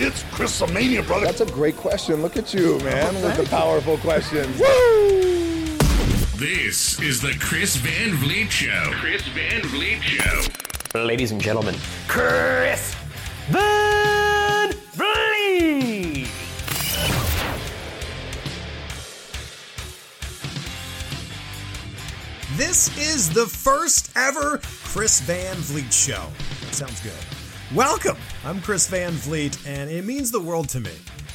It's Chris Mania, brother. That's a great question. Look at you, man, with the powerful questions. Woo! This is the Chris Van Vliet Show. Chris Van Vliet Show. Ladies and gentlemen, Chris Van Vliet. This is the first ever Chris Van Vliet show. Sounds good. Welcome. I'm Chris Van Vliet, and it means the world to me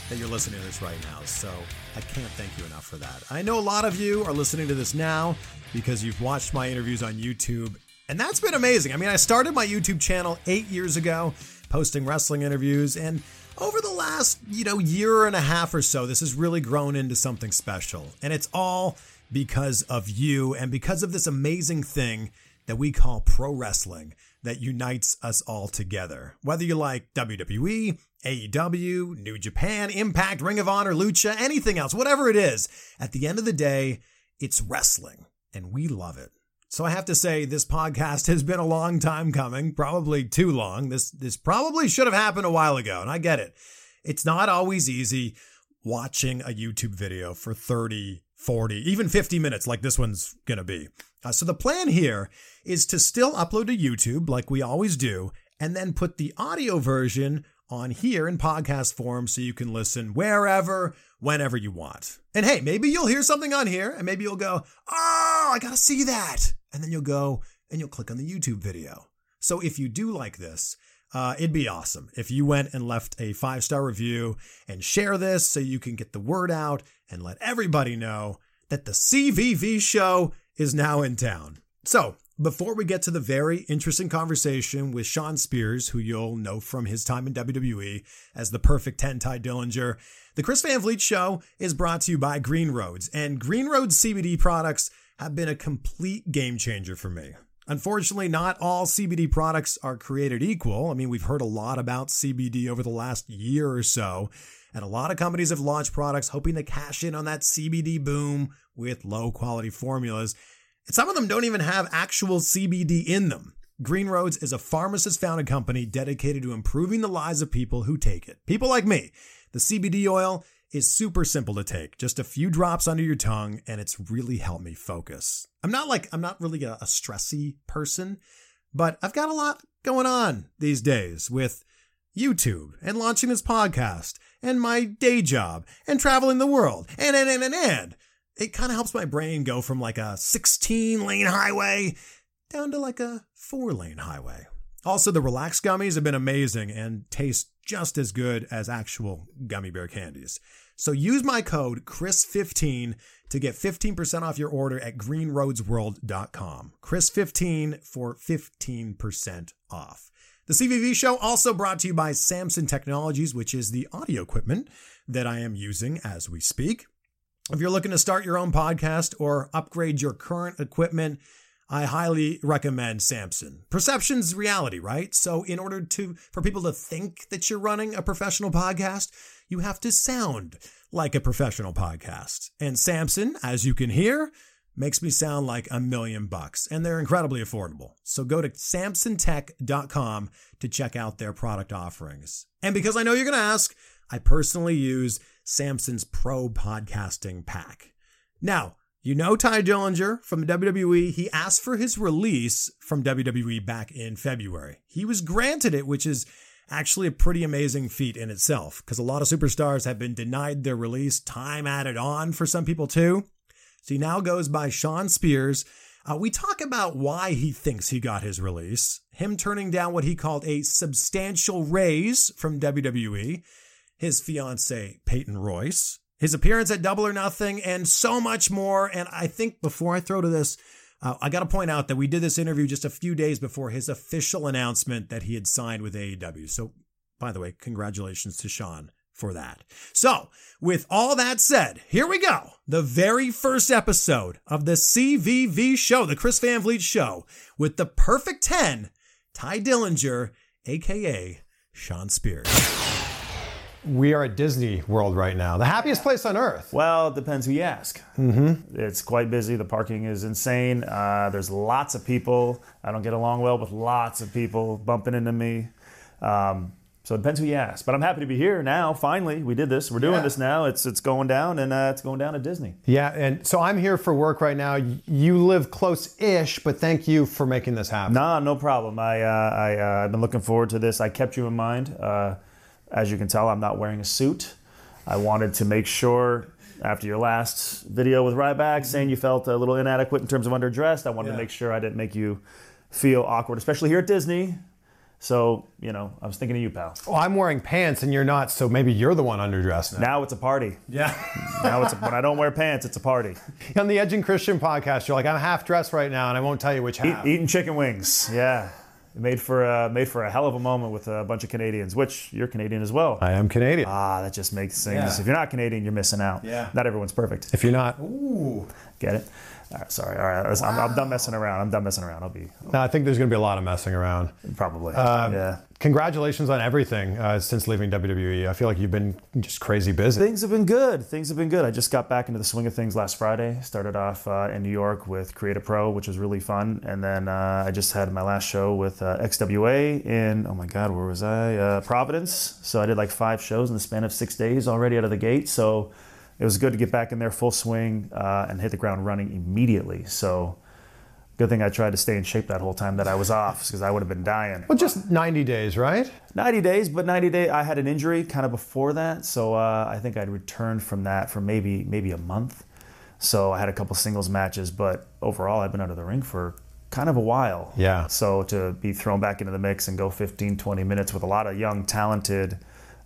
that you're listening to this right now. So I can't thank you enough for that. I know a lot of you are listening to this now because you've watched my interviews on YouTube, and that's been amazing. I mean, I started my YouTube channel eight years ago, posting wrestling interviews, and over the last, you know, year and a half or so, this has really grown into something special. And it's all because of you and because of this amazing thing that we call pro wrestling that unites us all together. Whether you like WWE, AEW, New Japan, Impact, Ring of Honor, Lucha, anything else, whatever it is, at the end of the day, it's wrestling and we love it. So I have to say this podcast has been a long time coming, probably too long. This this probably should have happened a while ago, and I get it. It's not always easy watching a YouTube video for 30, 40, even 50 minutes like this one's going to be. Uh, so the plan here is to still upload to YouTube like we always do, and then put the audio version on here in podcast form so you can listen wherever, whenever you want. And hey, maybe you'll hear something on here and maybe you'll go, oh, I gotta see that. And then you'll go and you'll click on the YouTube video. So if you do like this, uh, it'd be awesome if you went and left a five star review and share this so you can get the word out and let everybody know that the CVV show is now in town. So, before we get to the very interesting conversation with Sean Spears, who you'll know from his time in WWE as the perfect 10 Ty Dillinger, the Chris Van Vliet Show is brought to you by Green Roads, and Green Roads CBD products have been a complete game changer for me. Unfortunately, not all CBD products are created equal. I mean, we've heard a lot about CBD over the last year or so, and a lot of companies have launched products hoping to cash in on that CBD boom with low quality formulas. And some of them don't even have actual CBD in them. Green Roads is a pharmacist founded company dedicated to improving the lives of people who take it. People like me. The CBD oil is super simple to take, just a few drops under your tongue, and it's really helped me focus. I'm not like, I'm not really a, a stressy person, but I've got a lot going on these days with YouTube and launching this podcast and my day job and traveling the world and, and, and, and, and. It kind of helps my brain go from like a 16 lane highway down to like a four lane highway. Also, the Relax gummies have been amazing and taste just as good as actual gummy bear candies. So use my code CHRIS15 to get 15% off your order at greenroadsworld.com. CHRIS15 for 15% off. The CVV show also brought to you by Samson Technologies, which is the audio equipment that I am using as we speak. If you're looking to start your own podcast or upgrade your current equipment, I highly recommend Samson. Perception's reality, right? So in order to for people to think that you're running a professional podcast, you have to sound like a professional podcast. And Samson, as you can hear, makes me sound like a million bucks and they're incredibly affordable. So go to samsontech.com to check out their product offerings. And because I know you're going to ask, I personally use Samson's Pro Podcasting Pack. Now, you know Ty Dillinger from WWE. He asked for his release from WWE back in February. He was granted it, which is actually a pretty amazing feat in itself because a lot of superstars have been denied their release, time added on for some people too. So he now goes by Sean Spears. Uh, we talk about why he thinks he got his release, him turning down what he called a substantial raise from WWE, his fiance Peyton Royce, his appearance at Double or Nothing, and so much more. And I think before I throw to this, Uh, I got to point out that we did this interview just a few days before his official announcement that he had signed with AEW. So, by the way, congratulations to Sean for that. So, with all that said, here we go. The very first episode of the CVV show, the Chris Van Vliet show, with the perfect 10, Ty Dillinger, aka Sean Spears. We are at Disney World right now, the happiest place on earth. Well, it depends who you ask. Mm-hmm. It's quite busy. The parking is insane. Uh, there's lots of people. I don't get along well with lots of people bumping into me. Um, so it depends who you ask. But I'm happy to be here now. Finally, we did this. We're doing Yeah. this now. It's it's going down, and uh, it's going down at Disney. Yeah, and so I'm here for work right now. You live close-ish, but thank you for making this happen. Nah, no problem. I, uh, I, uh, I've been looking forward to this. I kept you in mind. As you can tell, I'm not wearing a suit. I wanted to make sure after your last video with Ryback mm-hmm. saying you felt a little inadequate in terms of underdressed, I wanted to make sure I didn't make you feel awkward, especially here at Disney. So, you know, I was thinking of you, pal. Well, I'm wearing pants and you're not, so maybe you're the one underdressed now. Now it's a party. Yeah. Now it's a, when I don't wear pants, it's a party. On the Edge and Christian podcast, you're like, I'm half dressed right now, and I won't tell you which Eat, half. eating chicken wings. Yeah. Made for, a, made for a hell of a moment with a bunch of Canadians, which you're Canadian as well. I am Canadian. Ah, that just makes things. Yeah. If you're not Canadian, you're missing out. Yeah. Not everyone's perfect. if you're not, ooh, Get it? All right, sorry. All right, I'm, I'm done messing around. I'm done messing around. I'll be no, I think there's going to be a lot of messing around. probably. Um, yeah. Congratulations on everything uh, since leaving WWE. I feel like you've been just crazy busy. Things have been good. Things have been good. I just got back into the swing of things last Friday. Started off uh, in New York with Create A Pro, which was really fun, and then uh, I just had my last show with uh, XWA in oh my god, where was I? Uh, Providence. So I did like five shows in the span of six days already out of the gate. So it was good to get back in there full swing uh, and hit the ground running immediately. So good thing I tried to stay in shape that whole time that I was off because I would have been dying. Well, just 90 days, right? 90 days, but 90 day I had an injury kind of before that, so uh, I think I'd returned from that for maybe maybe a month. So I had a couple singles matches, but overall I've been out of the ring for kind of a while. Yeah. So to be thrown back into the mix and go 15, 20 minutes with a lot of young, talented,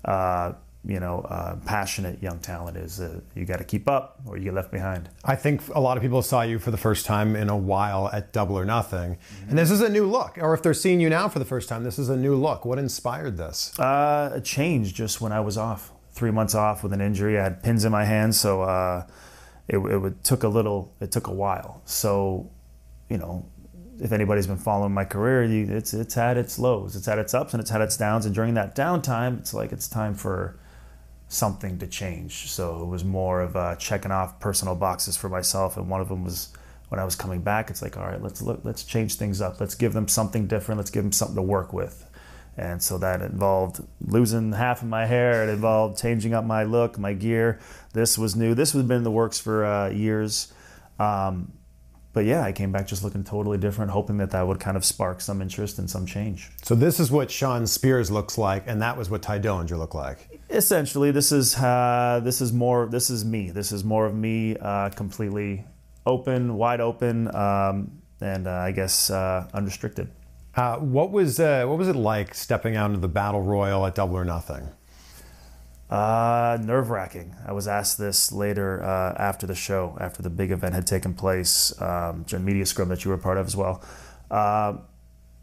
uh, you know, uh, passionate young talent is uh, you got to keep up or you get left behind. I think a lot of people saw you for the first time in a while at Double or Nothing. And this is a new look. Or if they're seeing you now for the first time, this is a new look. What inspired this? Uh, a change just when I was off. Three months off with an injury. I had pins in my hands, so uh, it, it would, took a little. It took a while. So, you know, if anybody's been following my career, you, it's it's had its lows, it's had its ups, and it's had its downs. And during that downtime, it's like it's time for something to change. So it was more of uh, checking off personal boxes for myself, and one of them was when I was coming back. It's like, all right, let's look, let's change things up. Let's give them something different. Let's give them something to work with. And so that involved losing half of my hair. It involved changing up my look, my gear. This was new. This has been in the works for uh, years. Um, but yeah, I came back just looking totally different, hoping that that would kind of spark some interest and some change. So this is what Sean Spears looks like, and that was what Ty Dillinger looked like. Essentially this is uh, this is more this is me. This is more of me uh, completely open wide open um, and uh, i guess uh, unrestricted. Uh, what was uh, what was it like stepping out into the battle royal at Double or Nothing? uh, nerve-wracking. I was asked this later uh, after the show after the big event had taken place um, during media scrum that you were part of as well. Uh,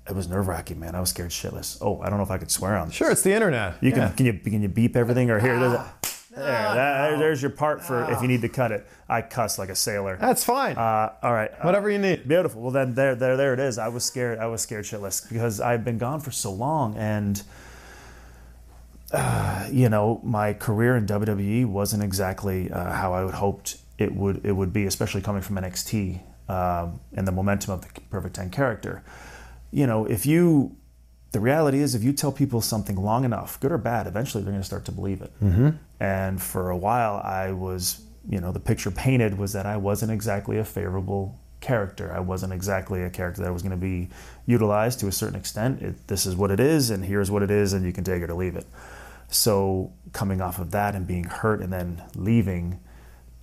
it was nerve-wracking man i was scared shitless oh i don't know if i could swear on this Sure, it's the internet. You can Yeah. can you can you beep everything or here? There's a, there, that- there's your part for if you need to cut it. I cuss like a sailor. That's fine. Uh, all right. Uh, Whatever you need. Beautiful. Well, then there, there, there it is. I was scared. I was scared shitless because I've been gone for so long, and uh, you know, my career in WWE wasn't exactly uh, how I would hoped it would. It would be, especially coming from NXT um, and the momentum of the Perfect Ten character. You know, if you, the reality is, if you tell people something long enough, good or bad, eventually they're going to start to believe it. And for a while, I was, you know, the picture painted was that I wasn't exactly a favorable character. I wasn't exactly a character that was going to be utilized to a certain extent. It, this is what it is, and here's what it is, and you can take it or leave it. So coming off of that and being hurt and then leaving,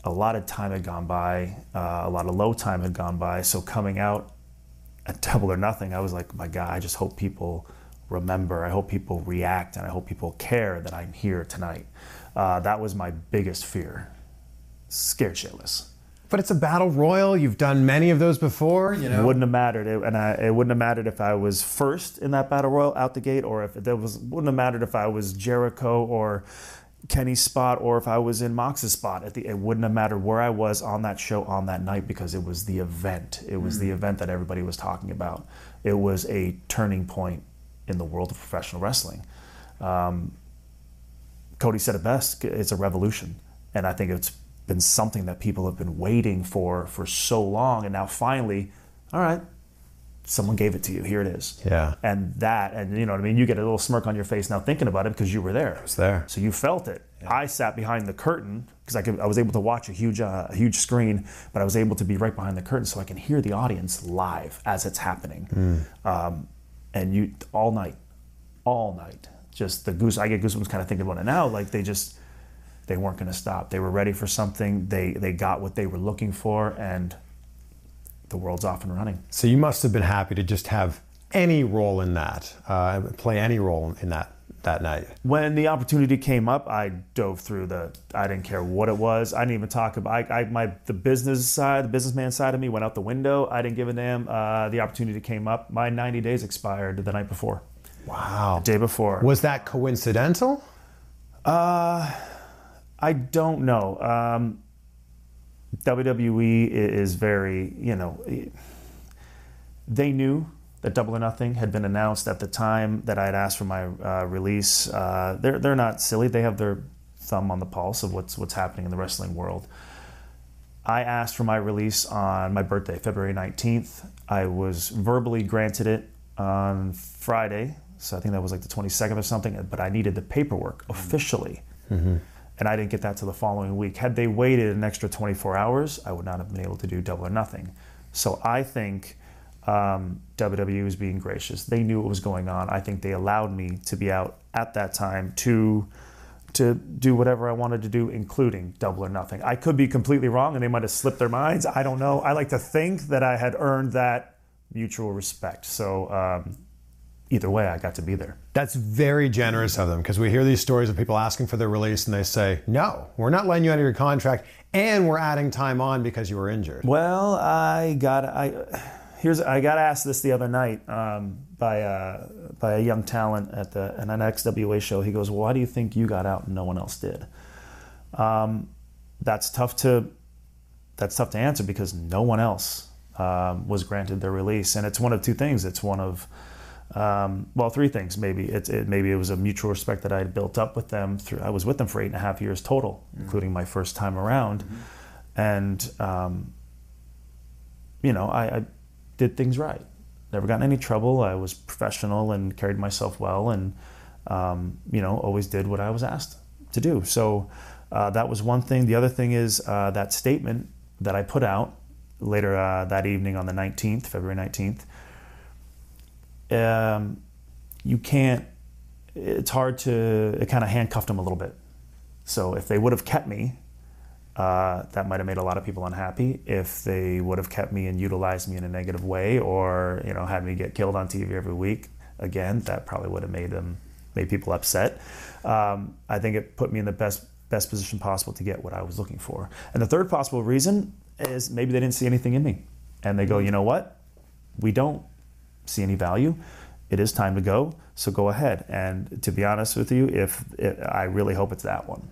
a lot of time had gone by, uh, a lot of low time had gone by. So coming out at Double or Nothing, I was like, my God, I just hope people remember. I hope people react, and I hope people care that I'm here tonight. Uh, that was my biggest fear. Scared shitless. But it's a battle royal. You've done many of those before. You know, wouldn't have mattered, it, and I, it wouldn't have mattered if I was first in that battle royal out the gate, or if there was wouldn't have mattered if I was Jericho or Kenny's spot, or if I was in Mox's spot. At the, it wouldn't have mattered where I was on that show on that night because it was the event. It was the event that everybody was talking about. It was a turning point in the world of professional wrestling. Um, Cody said it best. It's a revolution, and I think it's been something that people have been waiting for for so long, and now finally, all right, someone gave it to you. Here it is. Yeah. And that, and you know what I mean. You get a little smirk on your face now thinking about it because you were there. I was there. So you felt it. I sat behind the curtain because I could. I was able to watch a huge, uh, a huge screen, but I was able to be right behind the curtain so I can hear the audience live as it's happening. Um, and you all night, all night, just the goose. I get goosebumps kind of thinking about it now. Like they just they weren't going to stop. They were ready for something. They they got what they were looking for, and the world's off and running. So you must have been happy to just have any role in that, uh, play any role in that that night. When the opportunity came up, I dove through the. I didn't care what it was. I didn't even talk about. I, I my the business side, the businessman side of me went out the window. I didn't give a damn. Uh, the opportunity came up. My 90 days expired the night before, Wow. day before. Was that coincidental? Uh, I don't know. Um, WWE is very, you know, they knew that Double or Nothing had been announced at the time that I had asked for my uh, release. Uh, they're they're not silly. They have their thumb on the pulse of what's what's happening in the wrestling world. I asked for my release on my birthday, February 19th. I was verbally granted it on Friday, so I think that was like the 22nd or something, but I needed the paperwork officially. And I didn't get that till the following week. Had they waited an extra 24 hours, I would not have been able to do double or nothing. So I think um, WWE was being gracious. They knew what was going on. I think they allowed me to be out at that time to to do whatever I wanted to do, including double or nothing. I could be completely wrong, and they might have slipped their minds. I don't know. I like to think that I had earned that mutual respect. So um, either way, I got to be there. That's very generous of them because we hear these stories of people asking for their release and they say, no, we're not letting you out of your contract and we're adding time on because you were injured. Well, I got I here's I got asked this the other night um, by uh, by a young talent at the at an XWA show. He goes, well, "Why do you think you got out and no one else did?" Um, that's tough to that's tough to answer because no one else um, was granted their release, and it's one of two things. It's one of um, well, three things maybe. It, it maybe it was a mutual respect that I had built up with them. Through I was with them for eight and a half years total, including my first time around, and um, you know I, I did things right. Never got in any trouble. I was professional and carried myself well, and um, you know always did what I was asked to do. So uh, that was one thing. The other thing is uh, that statement that I put out later uh, that evening on the 19th, February 19th um, you can't. It's hard to. It kind of handcuffed them a little bit. So if they would have kept me, uh, that might have made a lot of people unhappy. If they would have kept me and utilized me in a negative way, or you know had me get killed on TV every week, again, that probably would have made them made people upset. Um, I think it put me in the best best position possible to get what I was looking for. And the third possible reason is maybe they didn't see anything in me, and they go, you know what, we don't see any value. It is time to go, so go ahead. And to be honest with you, if it, I really hope it's that one.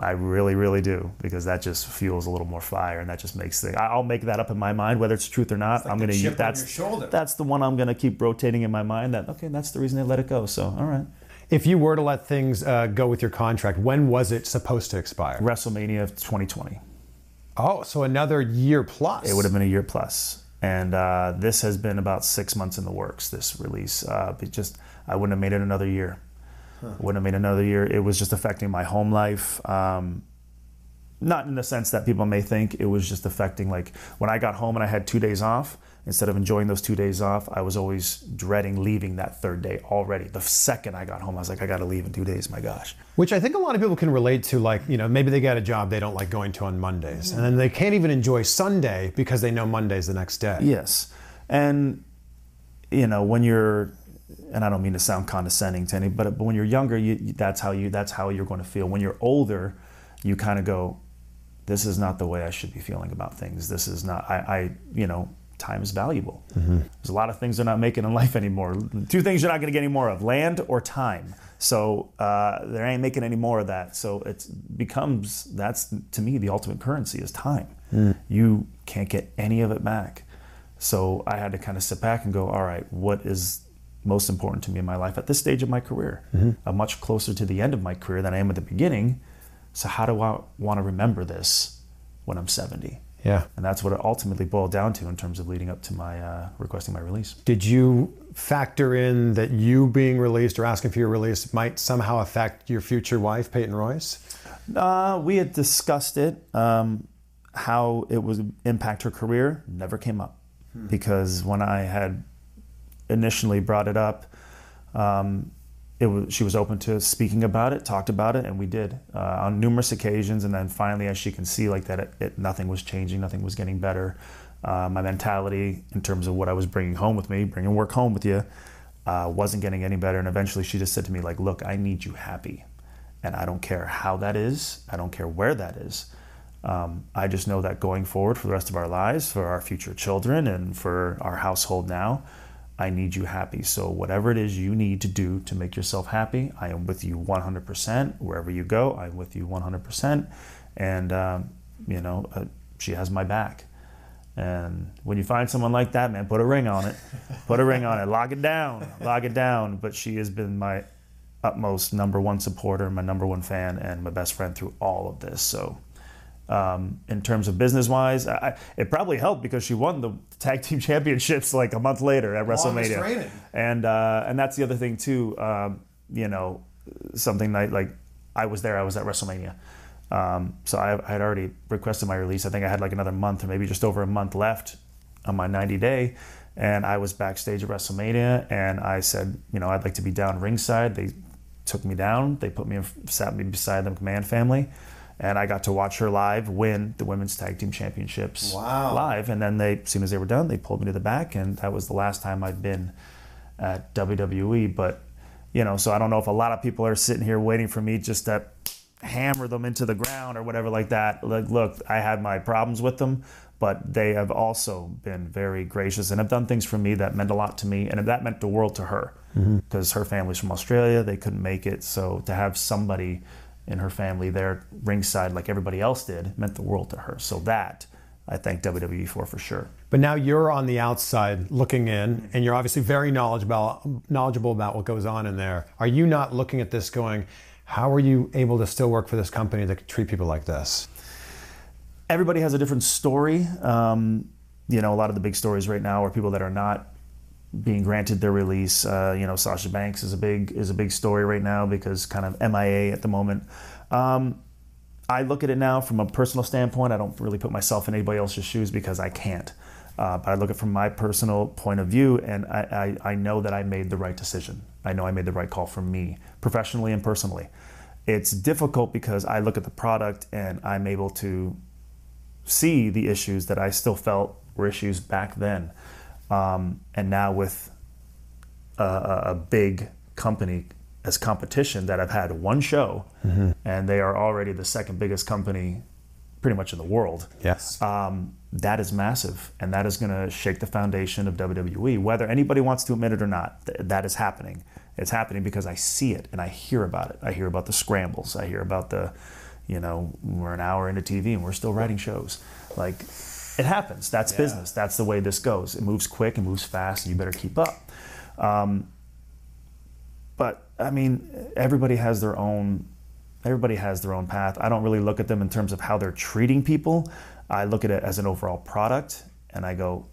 I really, really do, because that just fuels a little more fire, and that just makes things. I'll make that up in my mind, whether it's truth or not. I'm going to chip on that's your shoulder. that's the one I'm going to keep rotating in my mind. That okay, that's the reason they let it go. So all right, If you were to let things uh, go with your contract, when was it supposed to expire? WrestleMania of 2020. Oh, so another year plus. It would have been a year plus. And uh, this has been about six months in the works. This release, uh, it just I wouldn't have made it another year. Wouldn't have made another year. It was just affecting my home life. Um, not in the sense that people may think. It was just affecting like when I got home and I had two days off. Instead of enjoying those two days off, I was always dreading leaving that third day already. The second I got home, I was like, I got to leave in two days. My gosh. Which I think a lot of people can relate to, like, you know, maybe they get a job they don't like going to on Mondays. And then they can't even enjoy Sunday because they know Monday's the next day. Yes, and you know when you're, and I don't mean to sound condescending to any, but but when you're younger, you, that's how you that's how you're going to feel. When you're older, you kind of go, this is not the way I should be feeling about things. This is not, I, I you know, time is valuable. Mm-hmm. There's a lot of things they're not making in life anymore. Two things you're not going to get any more of land or time. So uh, they ain't making any more of that. So it becomes, that's to me, the ultimate currency is time. Mm. You can't get any of it back. So I had to kind of sit back and go, all right, what is most important to me in my life at this stage of my career? Mm-hmm. I'm much closer to the end of my career than I am at the beginning. So how do I want to remember this when I'm 70? Yeah. And that's what it ultimately boiled down to in terms of leading up to my uh, requesting my release. Did you factor in that you being released or asking for your release might somehow affect your future wife, Peyton Royce? Uh, we had discussed it, um, how it would impact her career. Never came up because when I had initially brought it up, um, it was, she was open to speaking about it, talked about it, and we did uh, on numerous occasions. And then finally, as she can see, like that, it, it, nothing was changing, nothing was getting better. Uh, my mentality in terms of what I was bringing home with me, bringing work home with you, uh, wasn't getting any better. And eventually, she just said to me, like, "Look, I need you happy, and I don't care how that is. I don't care where that is. Um, I just know that going forward for the rest of our lives, for our future children, and for our household now." I need you happy. So, whatever it is you need to do to make yourself happy, I am with you 100%. Wherever you go, I'm with you 100%. And, um, you know, uh, she has my back. And when you find someone like that, man, put a ring on it. Put a ring on it. Lock it down. Lock it down. But she has been my utmost number one supporter, my number one fan, and my best friend through all of this. So, um, in terms of business wise. I, it probably helped because she won the tag team championships like a month later at WrestleMania. And uh, and that's the other thing too. Um, you know, something like like I was there. I was at WrestleMania. Um, so I, I had already requested my release. I think I had like another month or maybe just over a month left on my 90 day. And I was backstage at WrestleMania and I said, you know, I'd like to be down ringside. They took me down. They put me in, sat me beside the McMahon family and I got to watch her live win the women's tag team championships Wow. live. And then they, as soon as they were done, they pulled me to the back, and that was the last time I'd been at WWE. But you know, so I don't know if a lot of people are sitting here waiting for me just to hammer them into the ground or whatever like that. Like, look, I had my problems with them, but they have also been very gracious and have done things for me that meant a lot to me, and that meant the world to her mm-hmm. because her family's from Australia. They couldn't make it, so to have somebody in her family there ringside like everybody else did meant the world to her. So that I thank WWE for for sure. But now you're on the outside looking in, and you're obviously very knowledgeable knowledgeable about what goes on in there. Are you not looking at this going, how are you able to still work for this company that could treat people like this? Everybody has a different story. Um, you know, a lot of the big stories right now are people that are not being granted their release. Uh, you know, Sasha Banks is a big is a big story right now because kind of MIA at the moment. Um, I look at it now from a personal standpoint. I don't really put myself in anybody else's shoes because I can't. Uh, but I look at it from my personal point of view, and I, I, I know that I made the right decision. I know I made the right call for me, professionally and personally. It's difficult because I look at the product and I'm able to see the issues that I still felt were issues back then. Um, and now with a, a big company as competition that I've had one show, and they are already the second biggest company pretty much in the world. Yes. Um, that is massive, and that is going to shake the foundation of WWE. Whether anybody wants to admit it or not, th- that is happening. It's happening because I see it and I hear about it. I hear about the scrambles. I hear about the, you know, we're an hour into TV and we're still writing shows. Like, it happens. That's business. That's the way this goes. It moves quick, it moves fast, and you better keep up. Um, but I mean, everybody has their own. Everybody has their own path. I don't really look at them in terms of how they're treating people. I look at it as an overall product, and I go,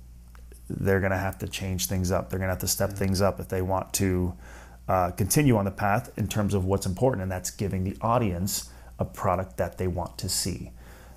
they're going to have to change things up. They're going to have to step things up if they want to uh, continue on the path in terms of what's important, and that's giving the audience a product that they want to see,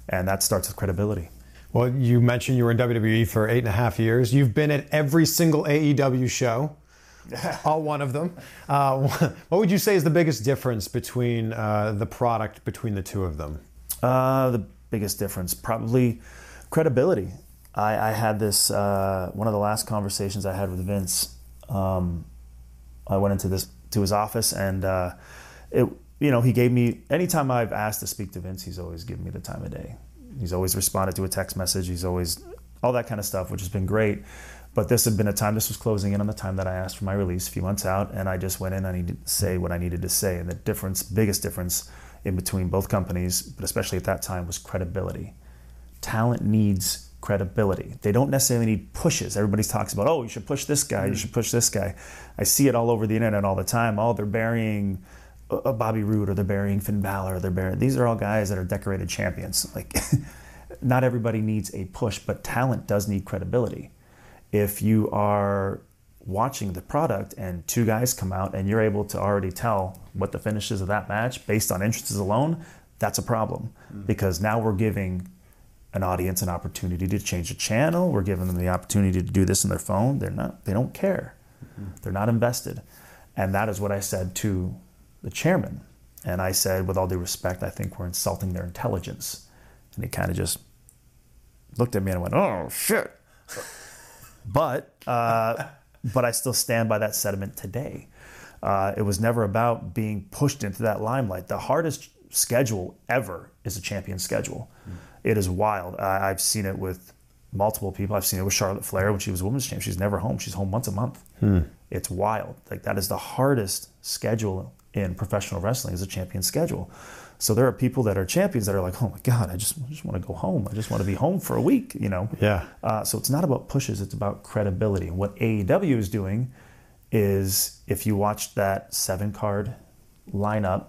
and that starts with credibility. Well, you mentioned you were in WWE for eight and a half years. You've been at every single AEW show, all one of them. Uh, what would you say is the biggest difference between uh, the product between the two of them? Uh, the biggest difference, probably credibility. I, I had this uh, one of the last conversations I had with Vince. Um, I went into this to his office, and uh, it, you know, he gave me anytime I've asked to speak to Vince, he's always given me the time of day. He's always responded to a text message. He's always all that kind of stuff, which has been great. But this had been a time. This was closing in on the time that I asked for my release a few months out, and I just went in. I needed to say what I needed to say, and the difference, biggest difference in between both companies, but especially at that time, was credibility. Talent needs credibility. They don't necessarily need pushes. Everybody talks about, oh, you should push this guy, you mm. should push this guy. I see it all over the internet all the time. Oh, they're burying Uh, uh, Bobby Roode or they're burying Finn Balor or they're burying. These are all guys that are decorated champions. Like, not everybody needs a push, but talent does need credibility. If you are watching the product and two guys come out and you're able to already tell what the finish is of that match based on entrances alone, that's a problem mm. because now we're giving an audience an opportunity to change the channel. We're giving them the opportunity to do this in their phone. They're not. They don't care. Mm-hmm. They're not invested, and that is what I said to the chairman. And I said, with all due respect, I think we're insulting their intelligence. And he kind of just looked at me and went, "Oh shit." but uh, but I still stand by that sentiment today. Uh, it was never about being pushed into that limelight. The hardest schedule ever is a champion schedule. It is wild. I, I've seen it with multiple people. I've seen it with Charlotte Flair when she was women's champion. She's never home. She's home once a month. It's wild. Like that is the hardest schedule in professional wrestling is a champion schedule. So there are people that are champions that are like, oh my god, I just I just want to go home. I just want to be home for a week. You know. Yeah. Uh, so it's not about pushes, it's about credibility. And what AEW is doing is if you watched that seven card lineup,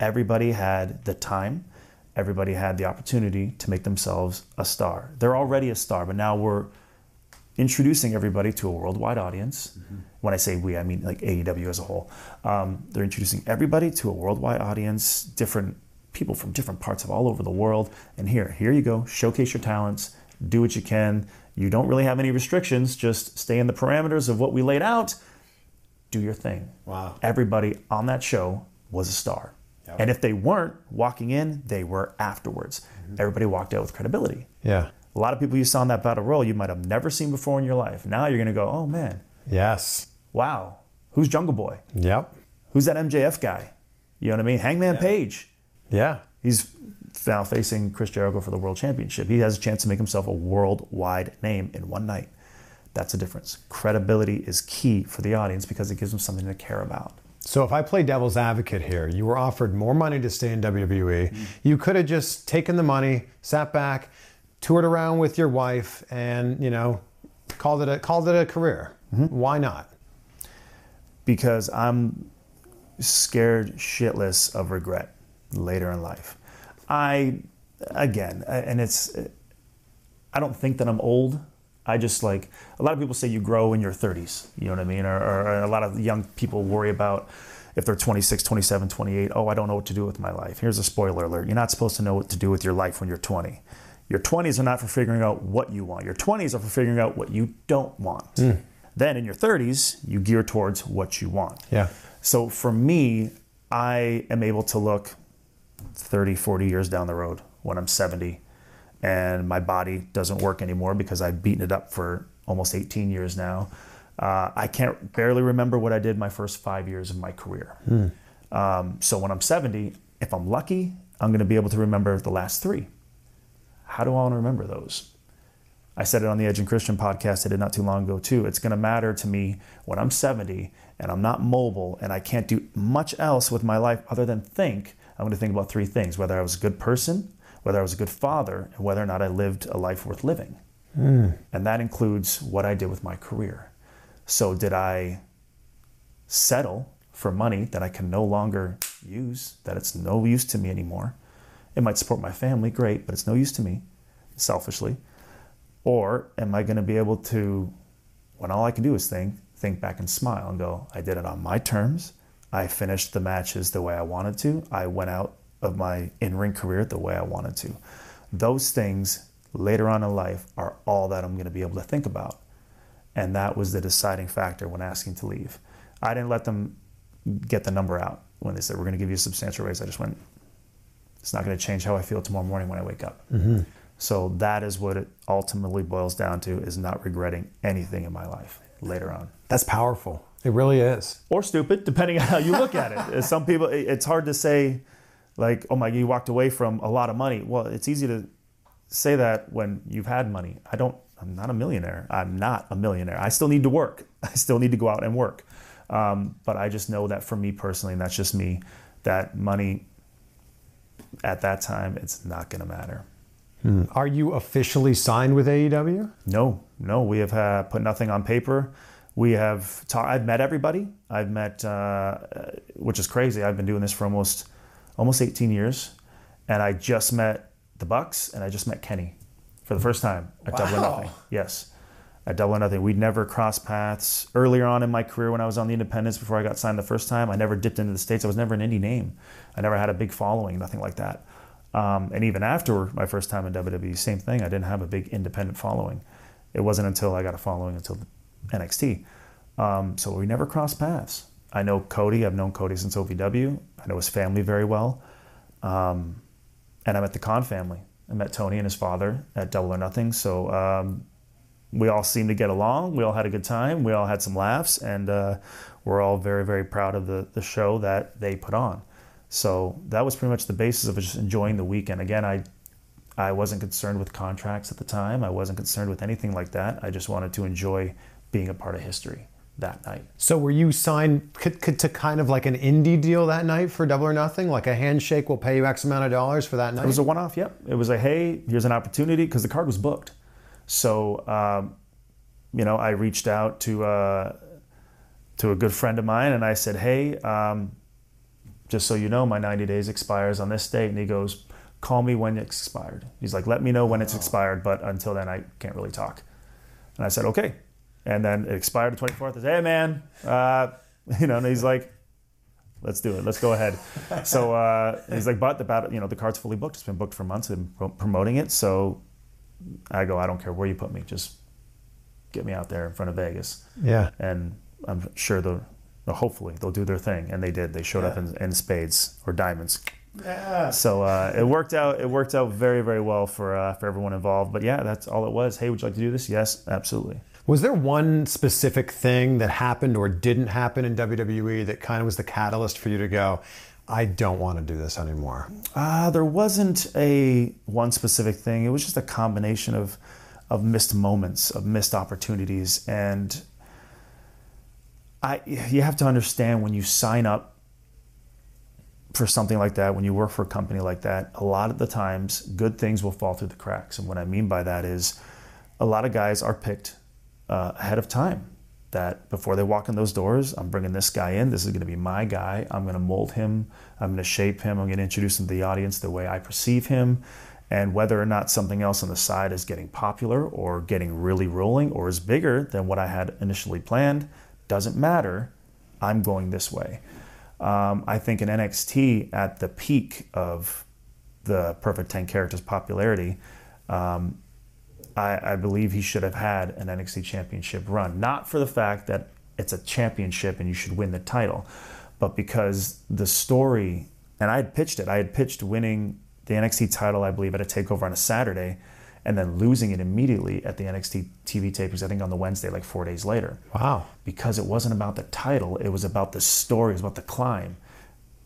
everybody had the time, everybody had the opportunity to make themselves a star. They're already a star, but now we're introducing everybody to a worldwide audience. When I say we, I mean like AEW as a whole. Um, they're introducing everybody to a worldwide audience, different people from different parts of all over the world. And here, here you go, showcase your talents, do what you can. You don't really have any restrictions, just stay in the parameters of what we laid out. Do your thing. Wow. Everybody on that show was a star. And if they weren't walking in, they were afterwards. Everybody walked out with credibility. Yeah. A lot of people you saw in that battle royal you might have never seen before in your life. Now you're going to go, oh man, Yes. wow, who's Jungle Boy? Yep. Who's that MJF guy? You know what I mean? Hangman Page. Yeah. He's now facing Chris Jericho for the world championship. He has a chance to make himself a worldwide name in one night. That's a difference. Credibility is key for the audience because it gives them something to care about. So if I play devil's advocate here, you were offered more money to stay in WWE. Mm-hmm. You could have just taken the money, sat back, toured around with your wife, and you know, called it a called it a career. Mm-hmm. Why not? because I'm scared shitless of regret later in life. I, again, and it's, I don't think that I'm old. I just like, a lot of people say you grow in your 30s, you know what I mean? Or, or a lot of young people worry about if they're 26, 27, 28, oh, I don't know what to do with my life. Here's a spoiler alert you're not supposed to know what to do with your life when you're 20. Your 20s are not for figuring out what you want. Your 20s are for figuring out what you don't want. Then in your 30s, you gear towards what you want. Yeah. So for me, I am able to look 30, 40 years down the road when I'm 70 and my body doesn't work anymore because I've beaten it up for almost 18 years now. Uh, I can't barely remember what I did my first five years of my career. Um, so when I'm 70, if I'm lucky, I'm going to be able to remember the last three. How do I want to remember those? I said it on the Edge and Christian podcast I did not too long ago too. It's going to matter to me when I'm 70 and I'm not mobile and I can't do much else with my life other than think. I'm going to think about three things: whether I was a good person, whether I was a good father, and whether or not I lived a life worth living. Hmm. And that includes what I did with my career. So did I settle for money that I can no longer use, that it's no use to me anymore? It might support my family, great, but it's no use to me, selfishly. Or am I going to be able to, when all I can do is think, think back and smile and go, I did it on my terms. I finished the matches the way I wanted to. I went out of my in ring career the way I wanted to. Those things later on in life are all that I'm going to be able to think about. And that was the deciding factor when asking to leave. I didn't let them get the number out when they said, We're going to give you a substantial raise. I just went, It's not going to change how I feel tomorrow morning when I wake up. So that is what it ultimately boils down to is not regretting anything in my life later on. That's powerful. It really is. Or stupid, depending on how you look at it. Some people, it's hard to say, like, oh my, you walked away from a lot of money. Well, it's easy to say that when you've had money. I don't. I'm not a millionaire. I'm not a millionaire. I still need to work. I still need to go out and work. Um, but I just know that for me personally, and that's just me, that money at that time it's not going to matter. Are you officially signed with AEW? No, no, we have uh, put nothing on paper. We have. Ta- I've met everybody. I've met, uh, which is crazy. I've been doing this for almost almost 18 years, and I just met the Bucks and I just met Kenny for the first time at Double or Wow. Nothing. Yes, at Double or Nothing. We'd never crossed paths earlier on in my career when I was on the Independents before I got signed the first time. I never dipped into the states. I was never an indie name. I never had a big following. Nothing like that. Um, and even after my first time in WWE, same thing. I didn't have a big independent following. It wasn't until I got a following until NXT. Um, so we never crossed paths. I know Cody. I've known Cody since OVW. I know his family very well. Um, and I met the Khan family. I met Tony and his father at Double or Nothing. So um, we all seemed to get along. We all had a good time. We all had some laughs, and uh, we're all very, very proud of the, the show that they put on. So that was pretty much the basis of just enjoying the weekend. Again, I I wasn't concerned with contracts at the time. I wasn't concerned with anything like that. I just wanted to enjoy being a part of history that night. So were you signed to kind of like an indie deal that night for Double or Nothing? Like a handshake will pay you X amount of dollars for that night? It was a one-off. Yep. It was a hey, here's an opportunity because the card was booked. So um, you know, I reached out to uh, to a good friend of mine and I said, hey, um, just so you know, my 90 days expires on this date. And he goes, call me when it's expired. He's like, let me know when it's expired, but until then, I can't really talk. And I said, okay. And then it expired the 24th. I said, hey, man, uh, you know, and he's like, let's do it. Let's go ahead. so uh, he's like, but the battle, you know, the card's fully booked. It's been booked for months. Pro- promoting it. So I go, I don't care where you put me. Just get me out there in front of Vegas. Yeah. And I'm sure they'll, well, hopefully they'll do their thing. And they did. They showed up in, in spades or diamonds. Yeah. So uh, it worked out. It worked out very, very well for uh, for everyone involved. But yeah, that's all it was. Hey, would you like to do this? Yes, absolutely. Was there one specific thing that happened or didn't happen in WWE that kind of was the catalyst for you to go, I don't want to do this anymore? Uh, there wasn't a one specific thing. It was just a combination of of missed moments, of missed opportunities, and I you have to understand when you sign up for something like that, when you work for a company like that, a lot of the times good things will fall through the cracks. And what I mean by that is a lot of guys are picked uh, ahead of time that before they walk in those doors, I'm bringing this guy in. This is going to be my guy. I'm going to mold him. I'm going to shape him. I'm going to introduce him to the audience the way I perceive him. And whether or not something else on the side is getting popular or getting really rolling or is bigger than what I had initially planned doesn't matter. I'm going this way. Um, I think in NXT, at the peak of the Perfect 10 characters popularity, um, I, I believe he should have had an NXT championship run. Not for the fact that it's a championship and you should win the title, but because the story, and I had pitched it, I had pitched winning the NXT title, I believe, at a takeover on a Saturday, and then losing it immediately at the NXT TV tapings, I think on the Wednesday, like four days later. Wow. because it wasn't about the title, it was about the story, it was about the climb,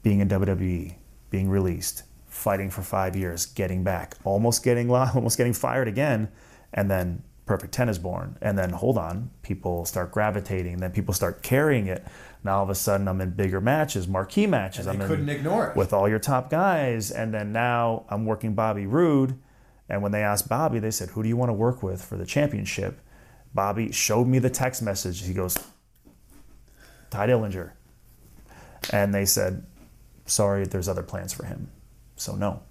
being in WWE, being released, fighting for five years, getting back, almost getting almost getting fired again, and then Perfect Ten is born, and then hold on, people start gravitating, and then people start carrying it. Now all of a sudden, I'm in bigger matches, marquee matches. And I'm in, couldn't ignore it. with all your top guys, and then now I'm working Bobby Roode. And when they asked Bobby, they said, "Who do you want to work with for the championship?" Bobby showed me the text message. He goes, Ty Dillinger. And they said, sorry, there's other plans for him. So no.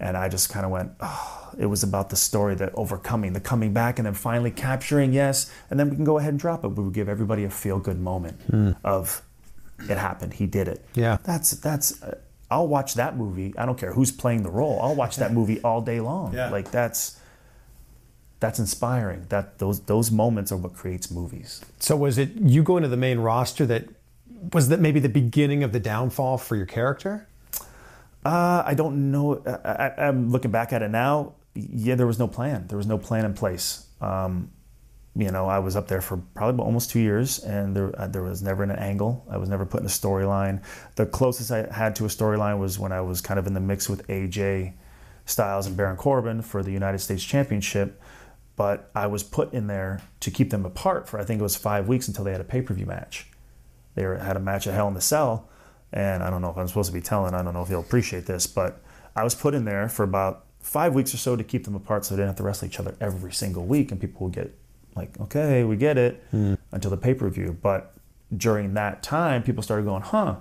And I just kind of went, oh, it was about the story, the overcoming, the coming back, and then finally capturing, yes. And then we can go ahead and drop it. We would give everybody a feel good moment of it happened. He did it. Yeah. That's, that's, uh, I'll watch that movie. I don't care who's playing the role. I'll watch that movie all day long. Yeah. Like that's, that's inspiring. That those those moments are what creates movies. So was it you going to the main roster that was that maybe the beginning of the downfall for your character? Uh, I don't know. I, I, I'm looking back at it now. Yeah, there was no plan. There was no plan in place. Um, you know, I was up there for probably almost two years, and there uh, there was never an angle. I was never put in a storyline. The closest I had to a storyline was when I was kind of in the mix with AJ Styles and Baron Corbin for the United States Championship. But I was put in there to keep them apart for I think it was five weeks until they had a pay per view match. They were, had a match at Hell in the Cell, and I don't know if I'm supposed to be telling. I don't know if you'll appreciate this, but I was put in there for about five weeks or so to keep them apart, so they didn't have to wrestle each other every single week, and people would get like, okay, we get it, hmm. until the pay per view. But during that time, people started going, huh,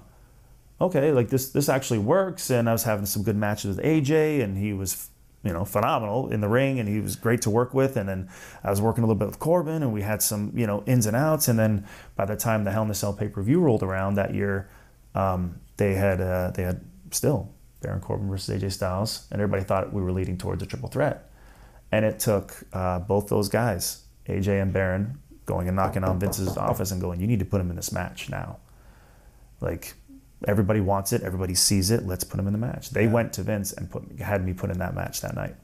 okay, like this this actually works. And I was having some good matches with AJ, and he was you know phenomenal in the ring, and he was great to work with. And then I was working a little bit with Corbin, and we had some you know ins and outs. And then by the time the Hell in a Cell pay per view rolled around that year, um, they had uh, they had still Baron Corbin versus AJ Styles, and everybody thought we were leading towards a triple threat. And it took uh, both those guys, AJ and Baron, going and knocking on Vince's office and going, "You need to put him in this match now." Like everybody wants it, everybody sees it. Let's put him in the match. They went to Vince and put had me put in that match that night.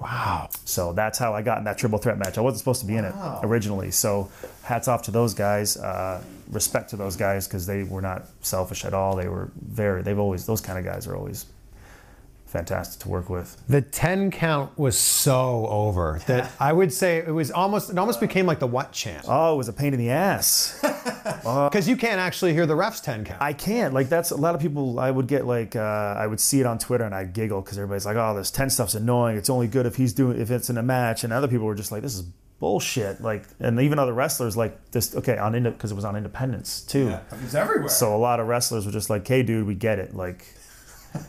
Wow. So that's how I got in that triple threat match. I wasn't supposed to be in it originally. So hats off to those guys. Uh, respect to those guys because they were not selfish at all. They were very. They've always those kind of guys are always fantastic to work with. The 10 count was so over that I would say it was almost, it almost became like the what chant. Oh, it was a pain in the ass. Because you can't actually hear the ref's 10 count. I can't. Like that's a lot of people. I would get like uh, I would see it on Twitter and I'd giggle because everybody's like, "Oh, this ten stuff's annoying. It's only good if he's doing if it's in a match." And other people were just like, "This is bullshit." Like, and even other wrestlers like this. Okay, on because it was on Independence too. It's everywhere. So a lot of wrestlers were just like, "Hey, dude, we get it." Like,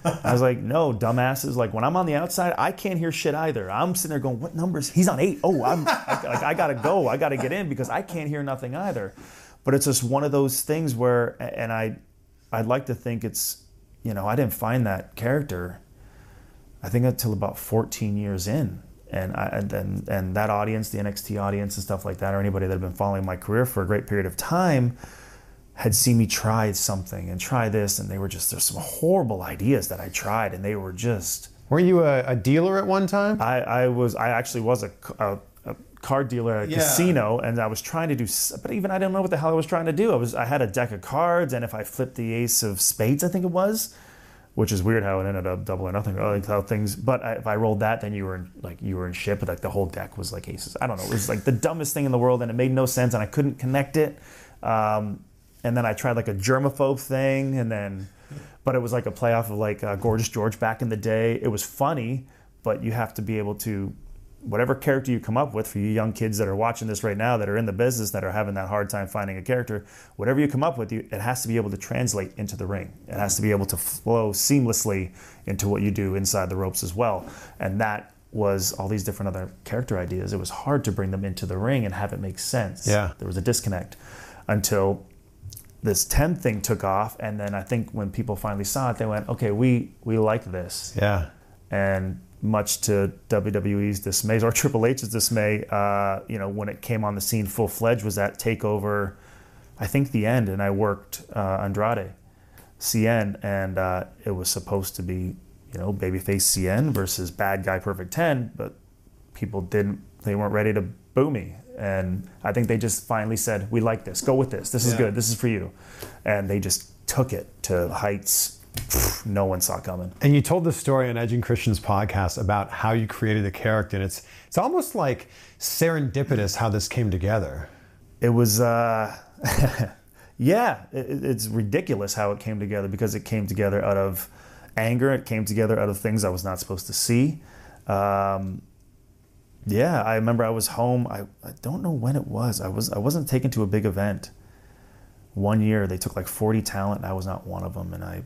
I was like, "No, dumbasses." Like when I'm on the outside, I can't hear shit either. I'm sitting there going, "What numbers? He's on eight. Oh, I'm I, like, I gotta go. I gotta get in because I can't hear nothing either." But it's just one of those things where, and I, I'd like to think it's, you know, I didn't find that character. I think until about 14 years in. And I and, and and that audience, the NXT audience and stuff like that, or anybody that had been following my career for a great period of time, had seen me try something and try this, and they were just there's some horrible ideas that I tried, and they were just. Were you a, a dealer at one time? I, I was I actually was a, a card dealer at a Yeah. casino, and I was trying to do, but even I didn't know what the hell I was trying to do. I was I had a deck of cards, and if I flipped the ace of spades, I think it was, which is weird how it ended up double or nothing. Like how things, but I, if I rolled that, then you were in, like you were in shit. But like the whole deck was like aces. I don't know. It was like the dumbest thing in the world, and it made no sense, and I couldn't connect it. Um, and then I tried like a germaphobe thing, and then, but it was like a playoff of like uh, Gorgeous George back in the day. It was funny, but you have to be able to, whatever character you come up with for you young kids that are watching this right now that are in the business that are having that hard time finding a character, whatever you come up with, you, it has to be able to translate into the ring. It has to be able to flow seamlessly into what you do inside the ropes as well, and that was all these different other character ideas. It was hard to bring them into the ring and have it make sense. Yeah. there was a disconnect until this 10 thing took off and then i think when people finally saw it they went okay we we like this Yeah. and much to wwe's dismay or triple h's dismay uh, you know when it came on the scene full-fledged was that takeover i think the end and i worked uh, andrade cien and uh, it was supposed to be you know babyface cien versus bad guy perfect 10 but people didn't they weren't ready to boo me. And i think they just finally said we like this. Go with this. This is Yeah. good. This is for you. And they just took it to heights no one saw coming. And you told the story on Edge and Christian's podcast about how you created the character, and it's it's almost like serendipitous how this came together. it was uh yeah it, it's ridiculous how it came together because it came together out of anger. It came together out of things i was not supposed to see. Um, yeah i remember i was home. I, I don't know when it was. I was i wasn't taken to a big event. One year they took like 40 talent and i was not one of them and i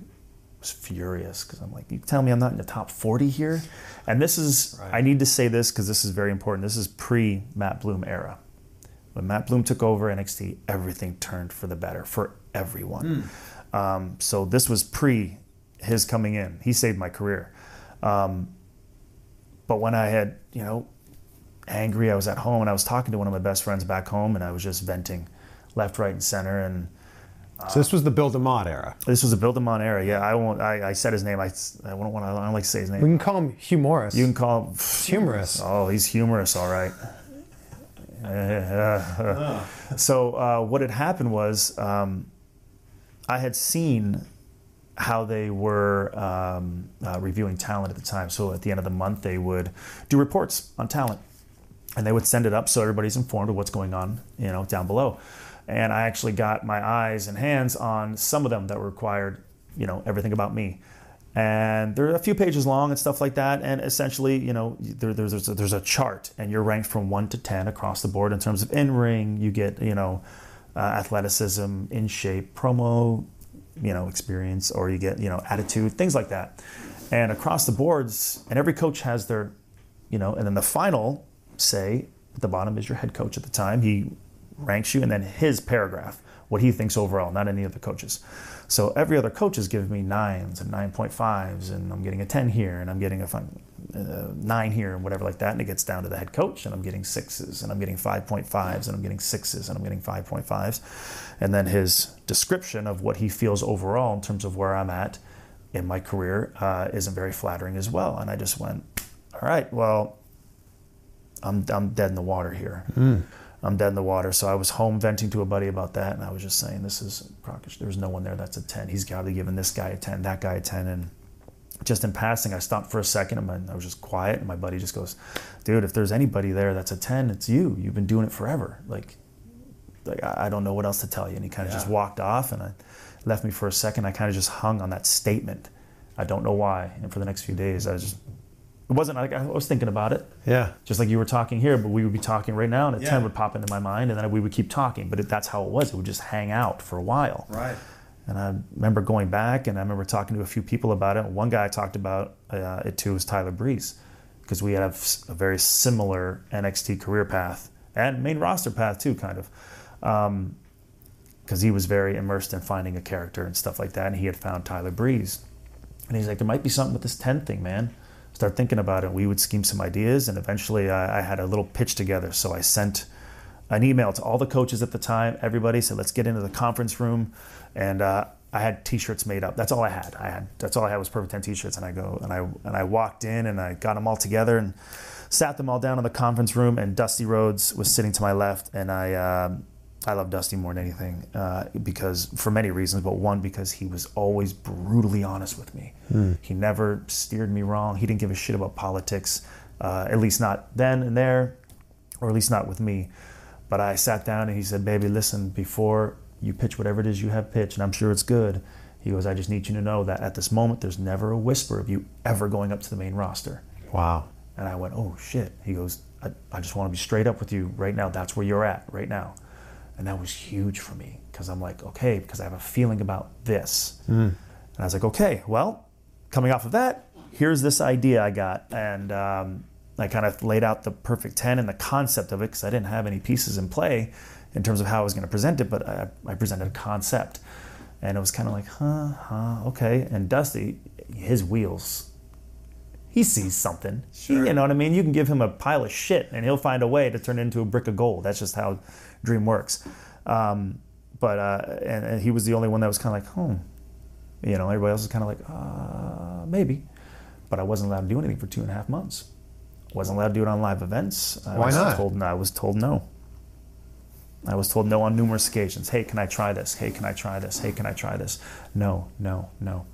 was furious because i'm like you tell me i'm not in the top 40 here and this is i need to say this because this is very important this is pre matt bloom era when Matt Bloom took over NXT, everything turned for the better for everyone. Um, so this was pre his coming in. He saved my career. Um, but when I had, you know, angry, I was at home and I was talking to one of my best friends back home, and I was just venting left, right, and center. And So this was the Bill DeMott era. this was a Bill DeMott era. Yeah, I won't. I, I said his name. I, I don't want to. I don't like to say his name. We can call him Hugh Morris. You can call him humorous. Oh, he's humorous, all right. so uh, what had happened was um, I had seen how they were um, uh, reviewing talent at the time. So at the end of the month, they would do reports on talent, and they would send it up so everybody's informed of what's going on, you know, down below. And I actually got my eyes and hands on some of them that required, you know, everything about me. And they're a few pages long and stuff like that. And essentially, you know, there, there's, a, there's a chart, and you're ranked from one to 10 across the board in terms of in ring. You get, you know, uh, athleticism, in shape, promo, you know, experience, or you get, you know, attitude, things like that. And across the boards, and every coach has their, you know, and then the final say at the bottom is your head coach at the time. He ranks you, and then his paragraph, what he thinks overall, not any of the coaches. So every other coach is giving me nines and 9.5s, and I'm getting a 10 here, and I'm getting a fun, uh, nine here, and whatever like that. And it gets down to the head coach, and I'm getting sixes, and I'm getting 5.5s, and I'm getting sixes, and I'm getting 5.5s. And then his description of what he feels overall in terms of where I'm at in my career uh, isn't very flattering as well. And I just went, all right, well, I'm, I'm dead in the water here. I'm dead in the water. So I was home venting to a buddy about that, and I was just saying, "This is Prakash. There's no one there that's a 10. He's got to be giving this guy a 10, that guy a 10." And just in passing, I stopped for a second, and I was just quiet. And my buddy just goes, "Dude, if there's anybody there that's a 10, it's you. You've been doing it forever. Like, like I I don't know what else to tell you." And he kind of just walked off, and I left me for a second. I kind of just hung on that statement. I don't know why. And for the next few days, I was just. It wasn't like I was thinking about it Yeah. just like you were talking here, but we would be talking right now, and a Yeah. 10 would pop into my mind, and then we would keep talking. But it, that's how it was. It would just hang out for a while. Right. And I remember going back, and I remember talking to a few people about it. One guy I talked about uh, it to was Tyler Breeze, because we have a very similar NXT career path and main roster path too, kind of. Because he was very immersed in finding a character and stuff like that, and he had found Tyler Breeze. And he's like, there might be something with this 10 thing, man. Start thinking about it. We would scheme some ideas, and eventually I, I had a little pitch together. So I sent an email to all the coaches at the time, everybody said, let's get into the conference room. And uh, I had t-shirts made up. That's all I had. I had, that's all I had was Perfect 10 t-shirts. And I go, and I, and I walked in and I got them all together and sat them all down in the conference room and Dusty Rhodes was sitting to my left. And I, um, I love Dusty more than anything uh, because for many reasons, but one because he was always brutally honest with me. He never steered me wrong. He didn't give a shit about politics, uh, at least not then and there, or at least not with me. But I sat down and he said, "Baby, listen, before you pitch whatever it is you have pitched, and I'm sure it's good." He goes, "I just need you to know that at this moment, there's never a whisper of you ever going up to the main roster." Wow. And I went, oh shit. He goes, I, I just want to be straight up with you right now. That's where you're at right now. And that was huge for me because I'm like, okay, because I have a feeling about this. And I was like, okay, well, coming off of that, here's this idea I got. And um, I kind of laid out the perfect 10 and the concept of it because I didn't have any pieces in play in terms of how I was going to present it, but I, I presented a concept. And it was kind of like, huh, huh, okay. And Dusty, his wheels he sees something. He- you know what I mean? You can give him a pile of shit and he'll find a way to turn it into a brick of gold. That's just how Dream works. Um, but uh, and, and he was the only one that was kind of like, hmm. You know, everybody else is kind of like, uh, maybe. But I wasn't allowed to do anything for two and a half months. Wasn't allowed to do it on live events. I Why was not? Told, I was told no. I was told no on numerous occasions. Hey, can I try this? Hey, can I try this? Hey, can I try this? No, no, no